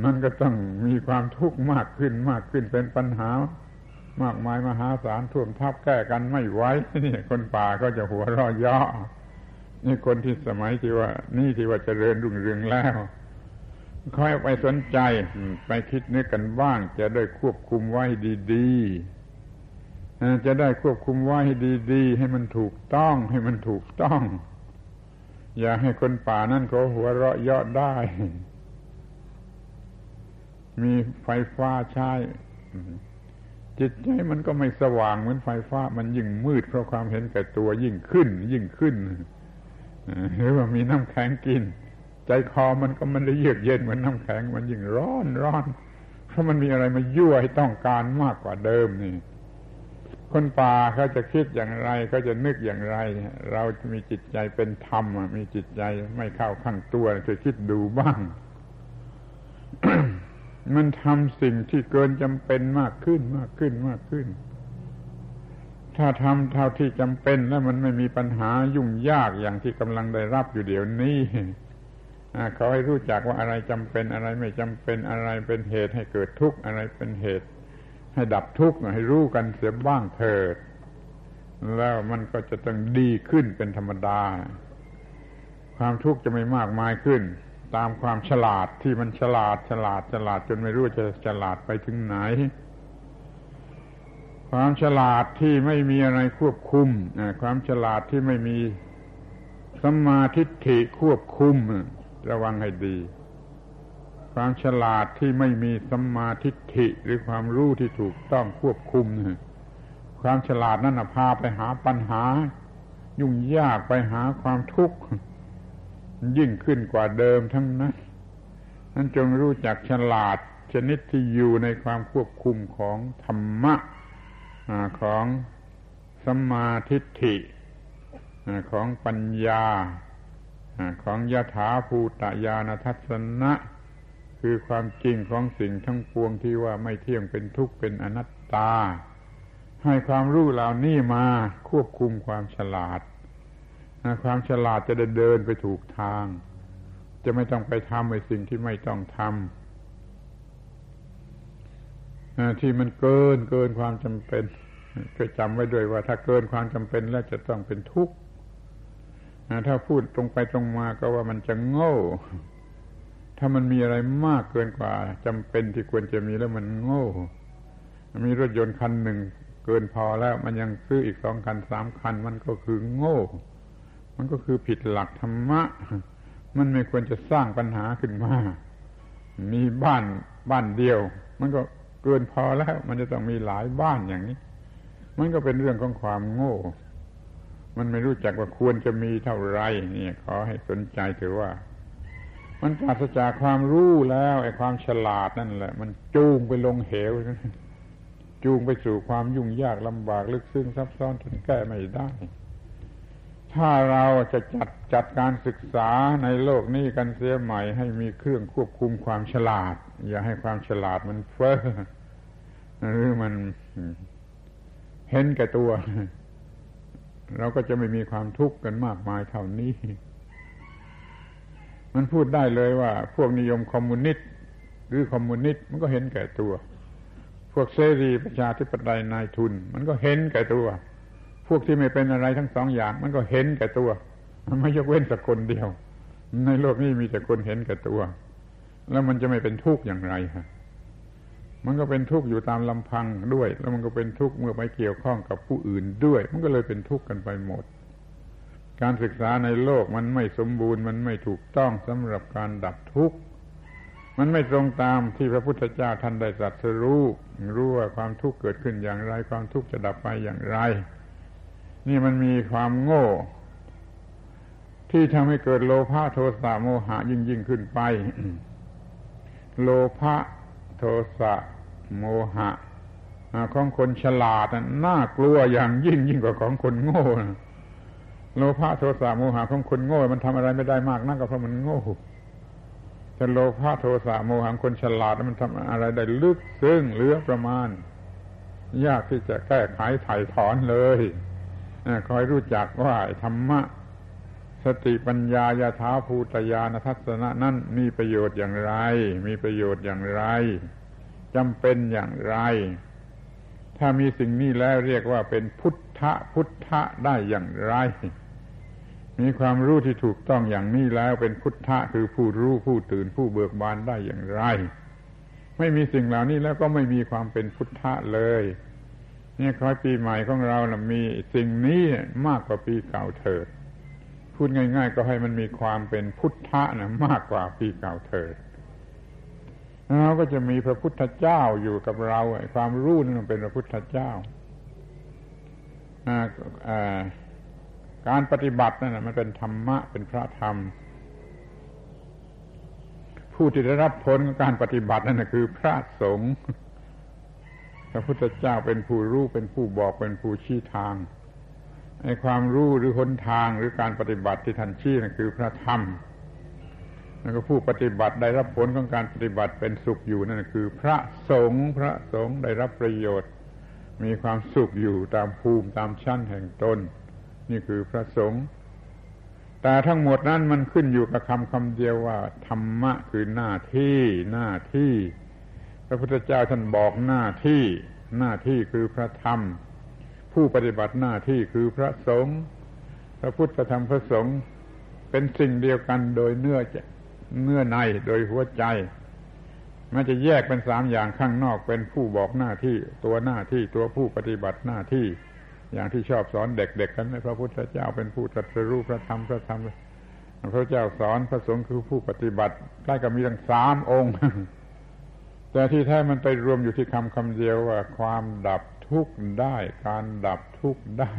มันก็ต้องมีความทุกข์มากขึ้นมากขึ้นเป็นปัญหามากมายมหาศาลท่วมทับแก้กันไม่ไหวนี่คนป่าก็จะหัวเราะเยาะนี่คนที่สมัยที่ว่า นี่ที่ว่าจเจริญรุ่งเรืองแล้วค่อยไปสนใจ ไปคิดนึกกันบ้าง จะได้ควบคุมไว้ดี ๆ จะได้ควบคุมไว้ให้ดี ๆ ให้มันถูกต้อง ให้มันถูกต้อง อย่าให้คนป่านั่นเขาหัวเราะเยาะได้ มีไฟฟ้าใช้จิตใจมันก็ไม่สว่างเหมือนไฟฟ้า มันยิ่งมืดเพราะความเห็นแก่ตัวยิ่งขึ้น ยิ่งขึ้นหรือว่ามีน้ำแข็งกิน ใจคอมันก็มันได้เยือกเย็นเหมือนน้ำแข็งมันยิ่งร้อนร้อนเพราะมันมีอะไรมายั่วให้ต้องการมากกว่าเดิมนี่ คนป่าเขาจะคิดอย่างไรเขาจะนึกอย่างไร เราจะมีจิตใจเป็นธรรมมีจิตใจไม่เข้าข้างตัวจะคิดดูบ้าง มันทำสิ่งที่เกินจำเป็นมากขึ้นมากขึ้นมากขึ้น ถ้าทำเท่าที่จำเป็นแล้วมันไม่มีปัญหายุ่งยากอย่างที่กำลังได้รับอยู่เดี๋ยวนี้เขาให้รู้จักว่าอะไรจำเป็นอะไรไม่จำเป็นอะไรเป็นเหตุให้เกิดทุกข์อะไรเป็นเหตุ ให้ดับทุกข์ให้รู้กันเสียบ้างเถิด แล้วมันก็จะต้องดีขึ้นเป็นธรรมดา ความทุกข์จะไม่มากมายขึ้น ตามความฉลาดที่มันฉลาดฉลาดฉลาดจนไม่รู้จะฉลาดไปถึงไหน ความฉลาดที่ไม่มีอะไรควบคุมความฉลาดที่ไม่มีสมาธิฐิควบคุมระวังให้ดี ความฉลาดที่ไม่มีสัมมาทิฏฐิหรือความรู้ที่ถูกต้องควบคุมความฉลาดนั่นพาไปหาปัญหา ยุ่งยากไปหาความทุกข์ยิ่งขึ้นกว่าเดิมทั้งนั้นนั้นจงรู้จักฉลาดชนิดที่อยู่ในความควบคุมของธรรมะของสัมมาทิฏฐิของปัญญาของยถาภูตญาณทัศนะ คือความจริงของสิ่งทั้งปวงที่ว่าไม่เที่ยงเป็นทุกข์เป็นอนัตตา ให้ความรู้เหล่านี้มาควบคุมความฉลาดความฉลาดจะได้เดินไปถูกทาง จะไม่ต้องไปทำในสิ่งที่ไม่ต้องทำที่มันเกินเกินความจำเป็นก็จำไว้ด้วยว่า ถ้าเกินความจำเป็นแล้วจะต้องเป็นทุกข์ถ้าพูดตรงไปตรงมาก็ว่ามันจะโง่ ถ้ามันมีอะไรมากเกินกว่าจำเป็นที่ควรจะมีแล้วมันโง่ มีรถยนต์คันหนึ่งเกินพอแล้วมันยังซื้ออีกสองคันสามคัน มันก็คือโง่ มันก็คือผิดหลักธรรมะ มันไม่ควรจะสร้างปัญหาขึ้นมา มีบ้านบ้านเดียว มันก็เกินพอแล้ว มันจะต้องมีหลายบ้านอย่างนี้ มันก็เป็นเรื่องของความโง่ มันไม่รู้จักว่าควรจะมีเท่าไรนี่ขอให้สนใจถือว่า มันปราศจากความรู้แล้วไอ้ความฉลาดนั่นแหละ มันจูงไปลงเหว จูงไปสู่ความยุ่งยากลำบากลึกซึ้งซับซ้อนจนแก้ไม่ได้ ถ้าเราจะจัดจัดการศึกษาในโลกนี้กันเสียใหม่ ให้มีเครื่องควบคุมความฉลาด อย่าให้ความฉลาดมันเฟ้อหรือมันเห็นแก่ตัว เราก็จะไม่มีความทุกข์กันมากมายเท่านี้ มันพูดได้เลยว่า พวกนิยมคอมมิวนิสต์หรือคอมมิวนิสต์มันก็เห็นแก่ตัว พวกเสรีประชาธิปไตยนายทุน มันก็เห็นแก่ตัว พวกที่ไม่เป็นอะไรทั้งสองอย่าง มันก็เห็นแก่ตัว มันไม่ยกเว้นสักคนเดียว ในโลกนี้มีแต่คนเห็นแก่ตัว แล้วมันจะไม่เป็นทุกข์อย่างไรฮะมันก็เป็นทุกข์อยู่ตามลำพังด้วย แล้วมันก็เป็นทุกข์เมื่อไปเกี่ยวข้องกับผู้อื่นด้วย มันก็เลยเป็นทุกข์กันไปหมด การศึกษาในโลกมันไม่สมบูรณ์ มันไม่ถูกต้องสำหรับการดับทุกข์ มันไม่ตรงตามที่พระพุทธเจ้าท่านได้ตรัสรู้รู้ว่าความทุกข์เกิดขึ้นอย่างไร ความทุกข์จะดับไปอย่างไร นี่มันมีความโง่ ที่ทำให้เกิดโลภะโทสะโมหะยิ่งยิ่งขึ้นไป โลภะโทสะโมหะของคนฉลาดน่ากลัวอย่างยิ่งยิ่งกว่าของคนโง่ โลภะโทสะโมหะของคนโง่ มันทำอะไรไม่ได้มากนักก็เพราะมันโง่แต่โลภะโทสะโมหะคนฉลาดมันทำอะไรได้ลึกซึ้งเหลือประมาณ ยากที่จะแก้ไขไถ่ถอนเลยคอยรู้จักว่าธรรมะ สติปัญญายาท้าภูตยานทัศนะนั้นมีประโยชน์อย่างไร มีประโยชน์อย่างไรจำเป็นอย่างไร ถ้ามีสิ่งนี้แล้วเรียกว่าเป็นพุทธพุทธะได้อย่างไร มีความรู้ที่ถูกต้องอย่างนี้แล้วเป็นพุทธะคือผู้รู้ผู้ตื่นผู้เบิกบานได้อย่างไร ไม่มีสิ่งเหล่านี้แล้วก็ไม่มีความเป็นพุทธะเลยนี่คอยปีใหม่ของเรานะมีสิ่งนี้มากกว่าปีเก่าเถิดพูดง่าย ๆ ก็ให้มันมีความเป็นพุทธะนะมากกว่าปีเก่าเถิดเราก็จะมีพระพุทธเจ้าอยู่กับเราความรู้นั่นเป็นพระพุทธเจ้า การปฏิบัตินั่นมันเป็นธรรมะเป็นพระธรรม ผู้ที่ได้รับผลของการปฏิบัตินั่นคือพระสงฆ์พระพุทธเจ้าเป็นผู้รู้เป็นผู้บอกเป็นผู้ชี้ทางไอ้ความรู้หรือหนทางหรือการปฏิบัติที่ท่านชี้นั่นคือพระธรรมแล้วก็ผู้ปฏิบัติได้รับผลของการปฏิบัติเป็นสุขอยู่นั่นคือ พระสงฆ์พระสงฆ์ได้รับประโยชน์ มีความสุขอยู่ตามภูมิตามชั้นแห่งตน นี่คือพระสงฆ์แต่ทั้งหมดนั้นมันขึ้นอยู่กับคำคำเดียวว่า ธรรมะคือหน้าที่หน้าที่ พระพุทธเจ้าท่านบอกหน้าที่ หน้าที่คือพระธรรม ผู้ปฏิบัติหน้าที่คือพระสงฆ์พระพุทธธรรมพระสงฆ์เป็นสิ่งเดียวกันโดยเนื้อเนื้อในโดยหัวใจมันจะแยกเป็นสามอย่างข้างนอกเป็นผู้บอกหน้าที่ ตัวหน้าที่ตัวผู้ปฏิบัติหน้าที่ อย่างที่ชอบสอนเด็กๆกันพระพุทธเจ้าเป็นผู้ตรัสรู้พระธรรมพระธรรมพระเจ้าสอนพระสงฆ์คือผู้ปฏิบัติใกล้กับมีทั้งสามองค์ แต่ที่แท้มันไปรวมอยู่ที่คำคำเดียวว่า ความดับทุกข์ได้ การดับทุกข์ได้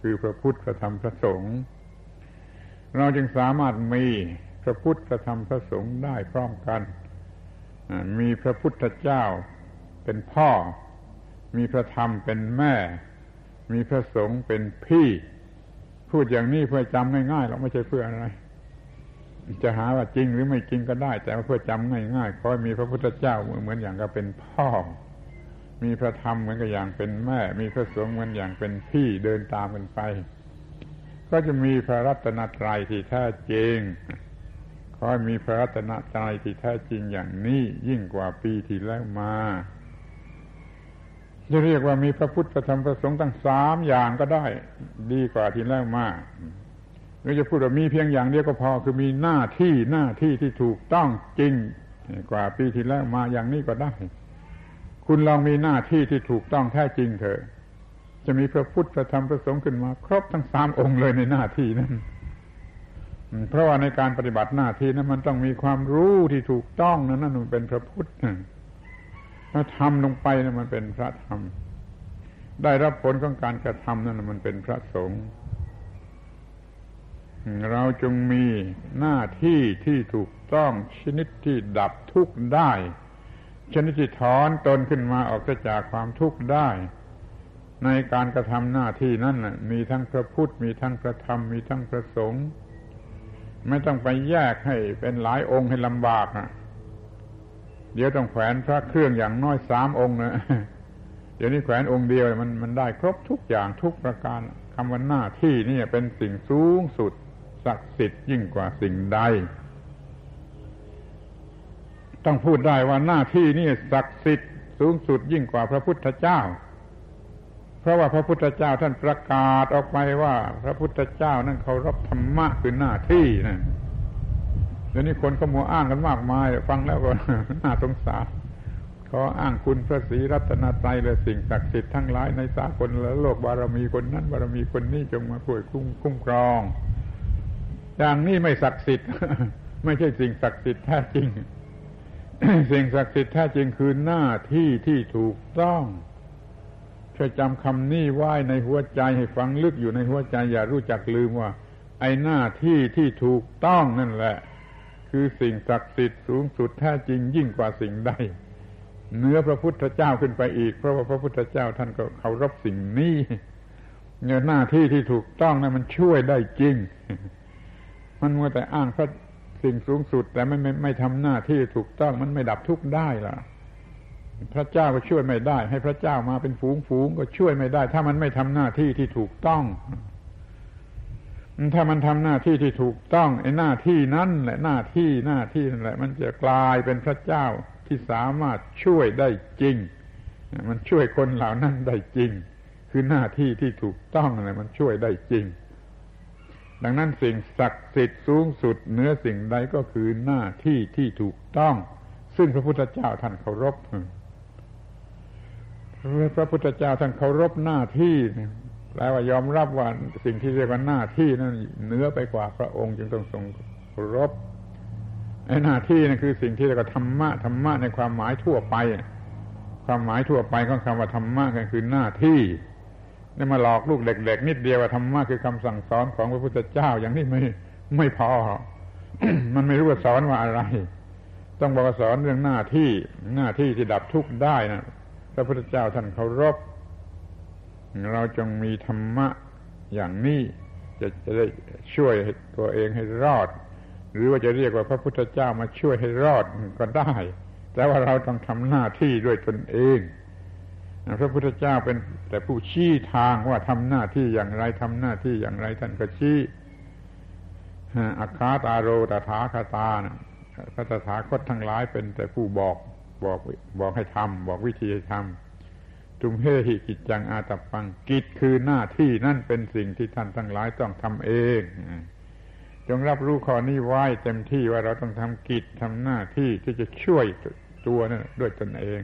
คือพระพุทธพระธรรมพระสงฆ์เราจึงสามารถมีพระพุทธพระธรรมพระสงฆ์ได้พร้อมกัน มีพระพุทธเจ้าเป็นพ่อ มีพระธรรมเป็นแม่ มีพระสงฆ์เป็นพี่ พูดอย่างนี้เพื่อจำง่ายๆเราไม่ใช่เพื่ออะไร จะหาว่าจริงหรือไม่จริงก็ได้ แต่ว่าเพื่อจำง่ายๆขอให้มีพระพุทธเจ้าเหมือนอย่างกับเป็นพ่อ มีพระธรรมเหมือนกับอย่างเป็นแม่ มีพระสงฆ์เหมือนอย่างเป็นพี่เดินตามกันไป ก็จะมีพระรัตนตรัยที่แท้จริงขอให้มีพระรัตนตรัยที่แท้จริงอย่างนี้ยิ่งกว่าปีที่แล้วมา จะเรียกว่ามีพระพุทธพระธรรมพระสงฆ์ตั้งสามอย่างก็ได้ ดีกว่าที่แล้วมาหรือจะพูดว่ามีเพียงอย่างเดียวก็พอคือมีหน้าที่หน้าที่ที่ถูกต้องจริง กว่าปีที่แล้วมาอย่างนี้ก็ได้ คุณลองมีหน้าที่ที่ถูกต้องแท้จริงเถอะจะมีพระพุทธพระธรรมพระสงฆ์ขึ้นมา ครบทั้งสามองค์เลยในหน้าที่นั้นเพราะว่าในการปฏิบัติหน้าที่นั้นมันต้องมีความรู้ที่ถูกต้องนั่นนั่นเป็นพระพุทธ ถ้าทำลงไปนั่นมันเป็นพระธรรม ได้รับผลของการกระทำนั่นมันเป็นพระสงฆ์เราจงมีหน้าที่ที่ถูกต้องชนิดที่ดับทุกข์ได้ ชนิดที่ถอนตนขึ้นมาออกจากความทุกข์ได้ ในการกระทำหน้าที่นั้นมีทั้งพระพุทธมีทั้งพระธรรมมีทั้งพระสงฆ์ไม่ต้องไปแยกให้เป็นหลายองค์ให้ลำบากอะ เดี๋ยวต้องแขวนพระเครื่องอย่างน้อยสามองค์นะเดี๋ยวนี้แขวนองค์เดียวมันมันได้ครบทุกอย่างทุกประการคำว่าหน้าที่นี่เป็นสิ่งสูงสุดศักดิ์สิทธิ์ยิ่งกว่าสิ่งใด ต้องพูดได้ว่าหน้าที่นี่ศักดิ์สิทธิ์สูงสุดยิ่งกว่าพระพุทธเจ้า เพราะว่าพระพุทธเจ้าท่านประกาศออกไปว่า พระพุทธเจ้านั้นเคารพธรรมะคือหน้าที่นะ เดี๋ยวนี้คนเขามัวอ้างกันมากมาย ฟังแล้วก็น่าสงสารขออ้างคุณพระศรีรัตนตรัยและสิ่งศักดิ์สิทธิ์ทั้งหลายในสากลและโลกบารมีคนนั้นบารมีคนนี้จงมาช่วยคุ้มคุ้มครอง อย่างนี้ไม่ศักดิ์สิทธิ์ ไม่ใช่สิ่งศักดิ์สิทธิ์แท้จริง สิ่งศักดิ์สิทธิ์แท้จริงคือหน้าที่ที่ถูกต้องช่วยจำคำนี้ไว้ในหัวใจให้ฟังลึกอยู่ในหัวใจอย่ารู้จักลืมว่า ไอ้หน้าที่ที่ถูกต้องนั่นแหละ คือสิ่งศักดิ์สิทธิ์สูงสุดแท้จริงยิ่งกว่าสิ่งใดเนื้อพระพุทธเจ้าขึ้นไปอีก เพราะว่าพระพุทธเจ้าท่านก็เคารพสิ่งนี้เงินหน้าที่ที่ถูกต้องนะั้นมันช่วยได้จริง มันมัวแต่อ้างพระสิ่งสูงสุด แต่ไม่ไม่ไม่ทำหน้าที่ถูกต้องมันไม่ดับทุกข์ได้ล่ะ พระเจ้าก็ช่วยไม่ได้ ให้พระเจ้ามาเป็นฝูงฝูงก็ช่วยไม่ได้ ถ้ามันไม่ทำหน้าที่ที่ถูกต้อง ถ้ามันทำหน้าที่ที่ถูกต้องไอ้หน้าที่นั้นแหละหน้าที่หน้าที่นั่นแหละ มันจะกลายเป็นพระเจ้าที่สามารถช่วยได้จริง มันช่วยคนเหล่านั้นได้จริง คือหน้าที่ที่ถูกต้องอะไรมันช่วยได้จริง ดังนั้นสิ่งศักดิ์สิทธิ์สูงสุดเหนือสิ่งใดก็คือหน้าที่ที่ถูกต้อง ซึ่งพระพุทธเจ้าท่านเคารพพระพุทธเจ้าท่านเคารพหน้าที่ แปลว่ายอมรับว่าสิ่งที่เรียกว่าหน้าที่นั้นเหนือไปกว่าพระองค์จึงต้องทรงรพไอ้หน้าที่นั่นคือสิ่งที่เรียกว่าธรรมะธรรมะในความหมายทั่วไป ความหมายทั่วไปของคำว่าธรรมะก็คือหน้าที่นี่มาหลอกลูกเด็ก ๆ นิดเดียวว่าธรรมะคือคำสั่งสอนของพระพุทธเจ้าอย่างนี้ไม่ไม่พอ มันไม่รู้ว่าสอนว่าอะไร ต้องบอกสอนเรื่องหน้าที่ หน้าที่ที่ดับทุกข์ได้นะพระพุทธเจ้าท่านเคารพ เราจงมีธรรมะอย่างนี้จะจะได้ช่วยตัวเองให้รอด หรือว่าจะเรียกว่าพระพุทธเจ้ามาช่วยให้รอดก็ได้ แต่ว่าเราต้องทำหน้าที่ด้วยตนเองพระพุทธเจ้าเป็นแต่ผู้ชี้ทางว่าทำหน้าที่อย่างไรทำหน้าที่อย่างไรท่านก็ชี้อาคาตาโรตถาคาตานะพระตถาคตทั้งหลายเป็นแต่ผู้บอกบอกบอกให้ทำบอกวิธีให้ทำ จุมเฮหิกิจจังอาตปัง กิจคือหน้าที่นั่นเป็นสิ่งที่ท่านทั้งหลายต้องทำเอง จงรับรู้ข้อนี้ไว้เต็มที่ว่าเราต้องทำกิจทำหน้าที่ที่จะช่วยตัวนั่นด้วยตนเอง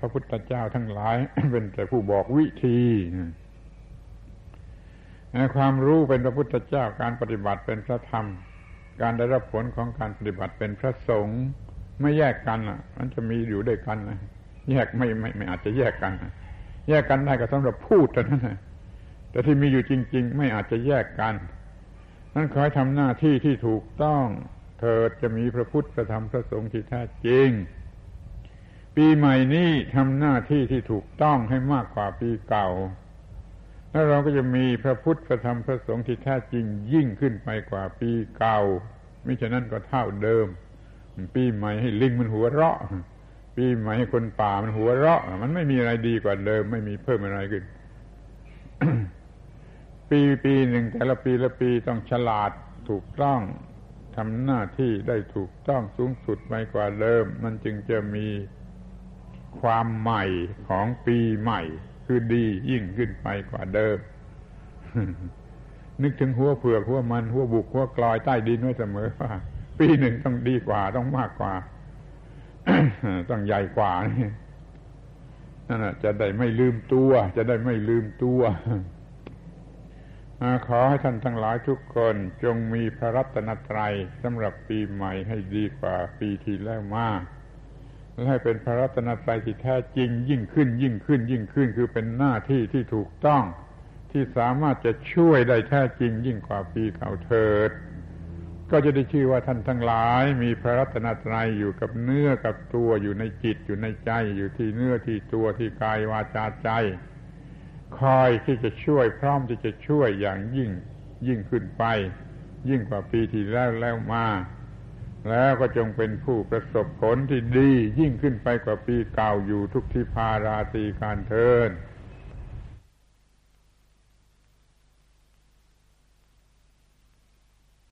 พระพุทธเจ้าทั้งหลาย เป็นแต่ผู้บอกวิธีความรู้เป็นพระพุทธเจ้าการปฏิบัติเป็นพระธรรม การได้รับผลของการปฏิบัติเป็นพระสงฆ์ไม่แยกกันอะ มันจะมีอยู่ด้วยกันนะ แยกไม่ไม่ไม่อาจจะแยกกัน แยกกันได้ก็สำหรับพูดแต่านั้นนะแต่ที่มีอยู่จริง ๆ ไม่อาจจะแยกกันนั่นขอให้ทำหน้าที่ที่ถูกต้อง เธอจะมีพระพุทธพระธรรมพระสงฆ์ที่แท้จริง ปีใหม่นี้ทำหน้าที่ที่ถูกต้องให้มากกว่าปีเก่า แล้วเราก็จะมีพระพุทธพระธรรมพระสงฆ์ที่แท้จริงยิ่งขึ้นไปกว่าปีเก่า มิฉะนั้นก็เท่าเดิม ปีใหม่ให้ลิงมันหัวเราะ ปีใหม่คนป่ามันหัวเราะ มันไม่มีอะไรดีกว่าเดิม ไม่มีเพิ่มอะไรขึ้น ปีปีหนึ่งแต่ละปีละปีต้องฉลาดถูกต้องทำหน้าที่ได้ถูกต้องสูงสุดไปกว่าเดิม มันจึงจะมีความใหม่ของปีใหม่ คือดียิ่งขึ้นไปกว่าเดิม นึกถึงหัวเผือกหัวมันหัวบุกหัวกลอยใต้ดินไว้เสมอว่า ปีหนึ่งต้องดีกว่าต้องมากกว่า ต้องใหญ่กว่านี่นั่นจะได้ไม่ลืมตัว จะได้ไม่ลืมตัวขอให้ท่านทั้งหลายทุกคนจงมีพระรัตนตรัยสำหรับปีใหม่ให้ดีกว่าปีที่แล้วมากและให้เป็นพระรัตนตรัยที่แท้จริง ยิ่งขึ้น ยิ่งขึ้น ยิ่งขึ้น คือเป็นหน้าที่ที่ถูกต้อง ที่สามารถจะช่วยได้แท้จริง ยิ่งกว่าปีเก่าเถิด ก็จะได้ชื่อว่าท่านทั้งหลาย มีพระรัตนตรัยอยู่กับเนื้อกับตัวอยู่ในจิตอยู่ในใจ อยู่ที่เนื้อที่ตัวที่กายวาจาใจ คอยที่จะช่วยพร้อมที่จะช่วยอย่างยิ่งยิ่งขึ้นไป ยิ่งกว่าปีที่แล้วแล้วมา แล้วก็จงเป็นผู้ประสบผลที่ดี ยิ่งขึ้นไปกว่าปีเก่าอยู่ทุกที่พาราตีการเทิน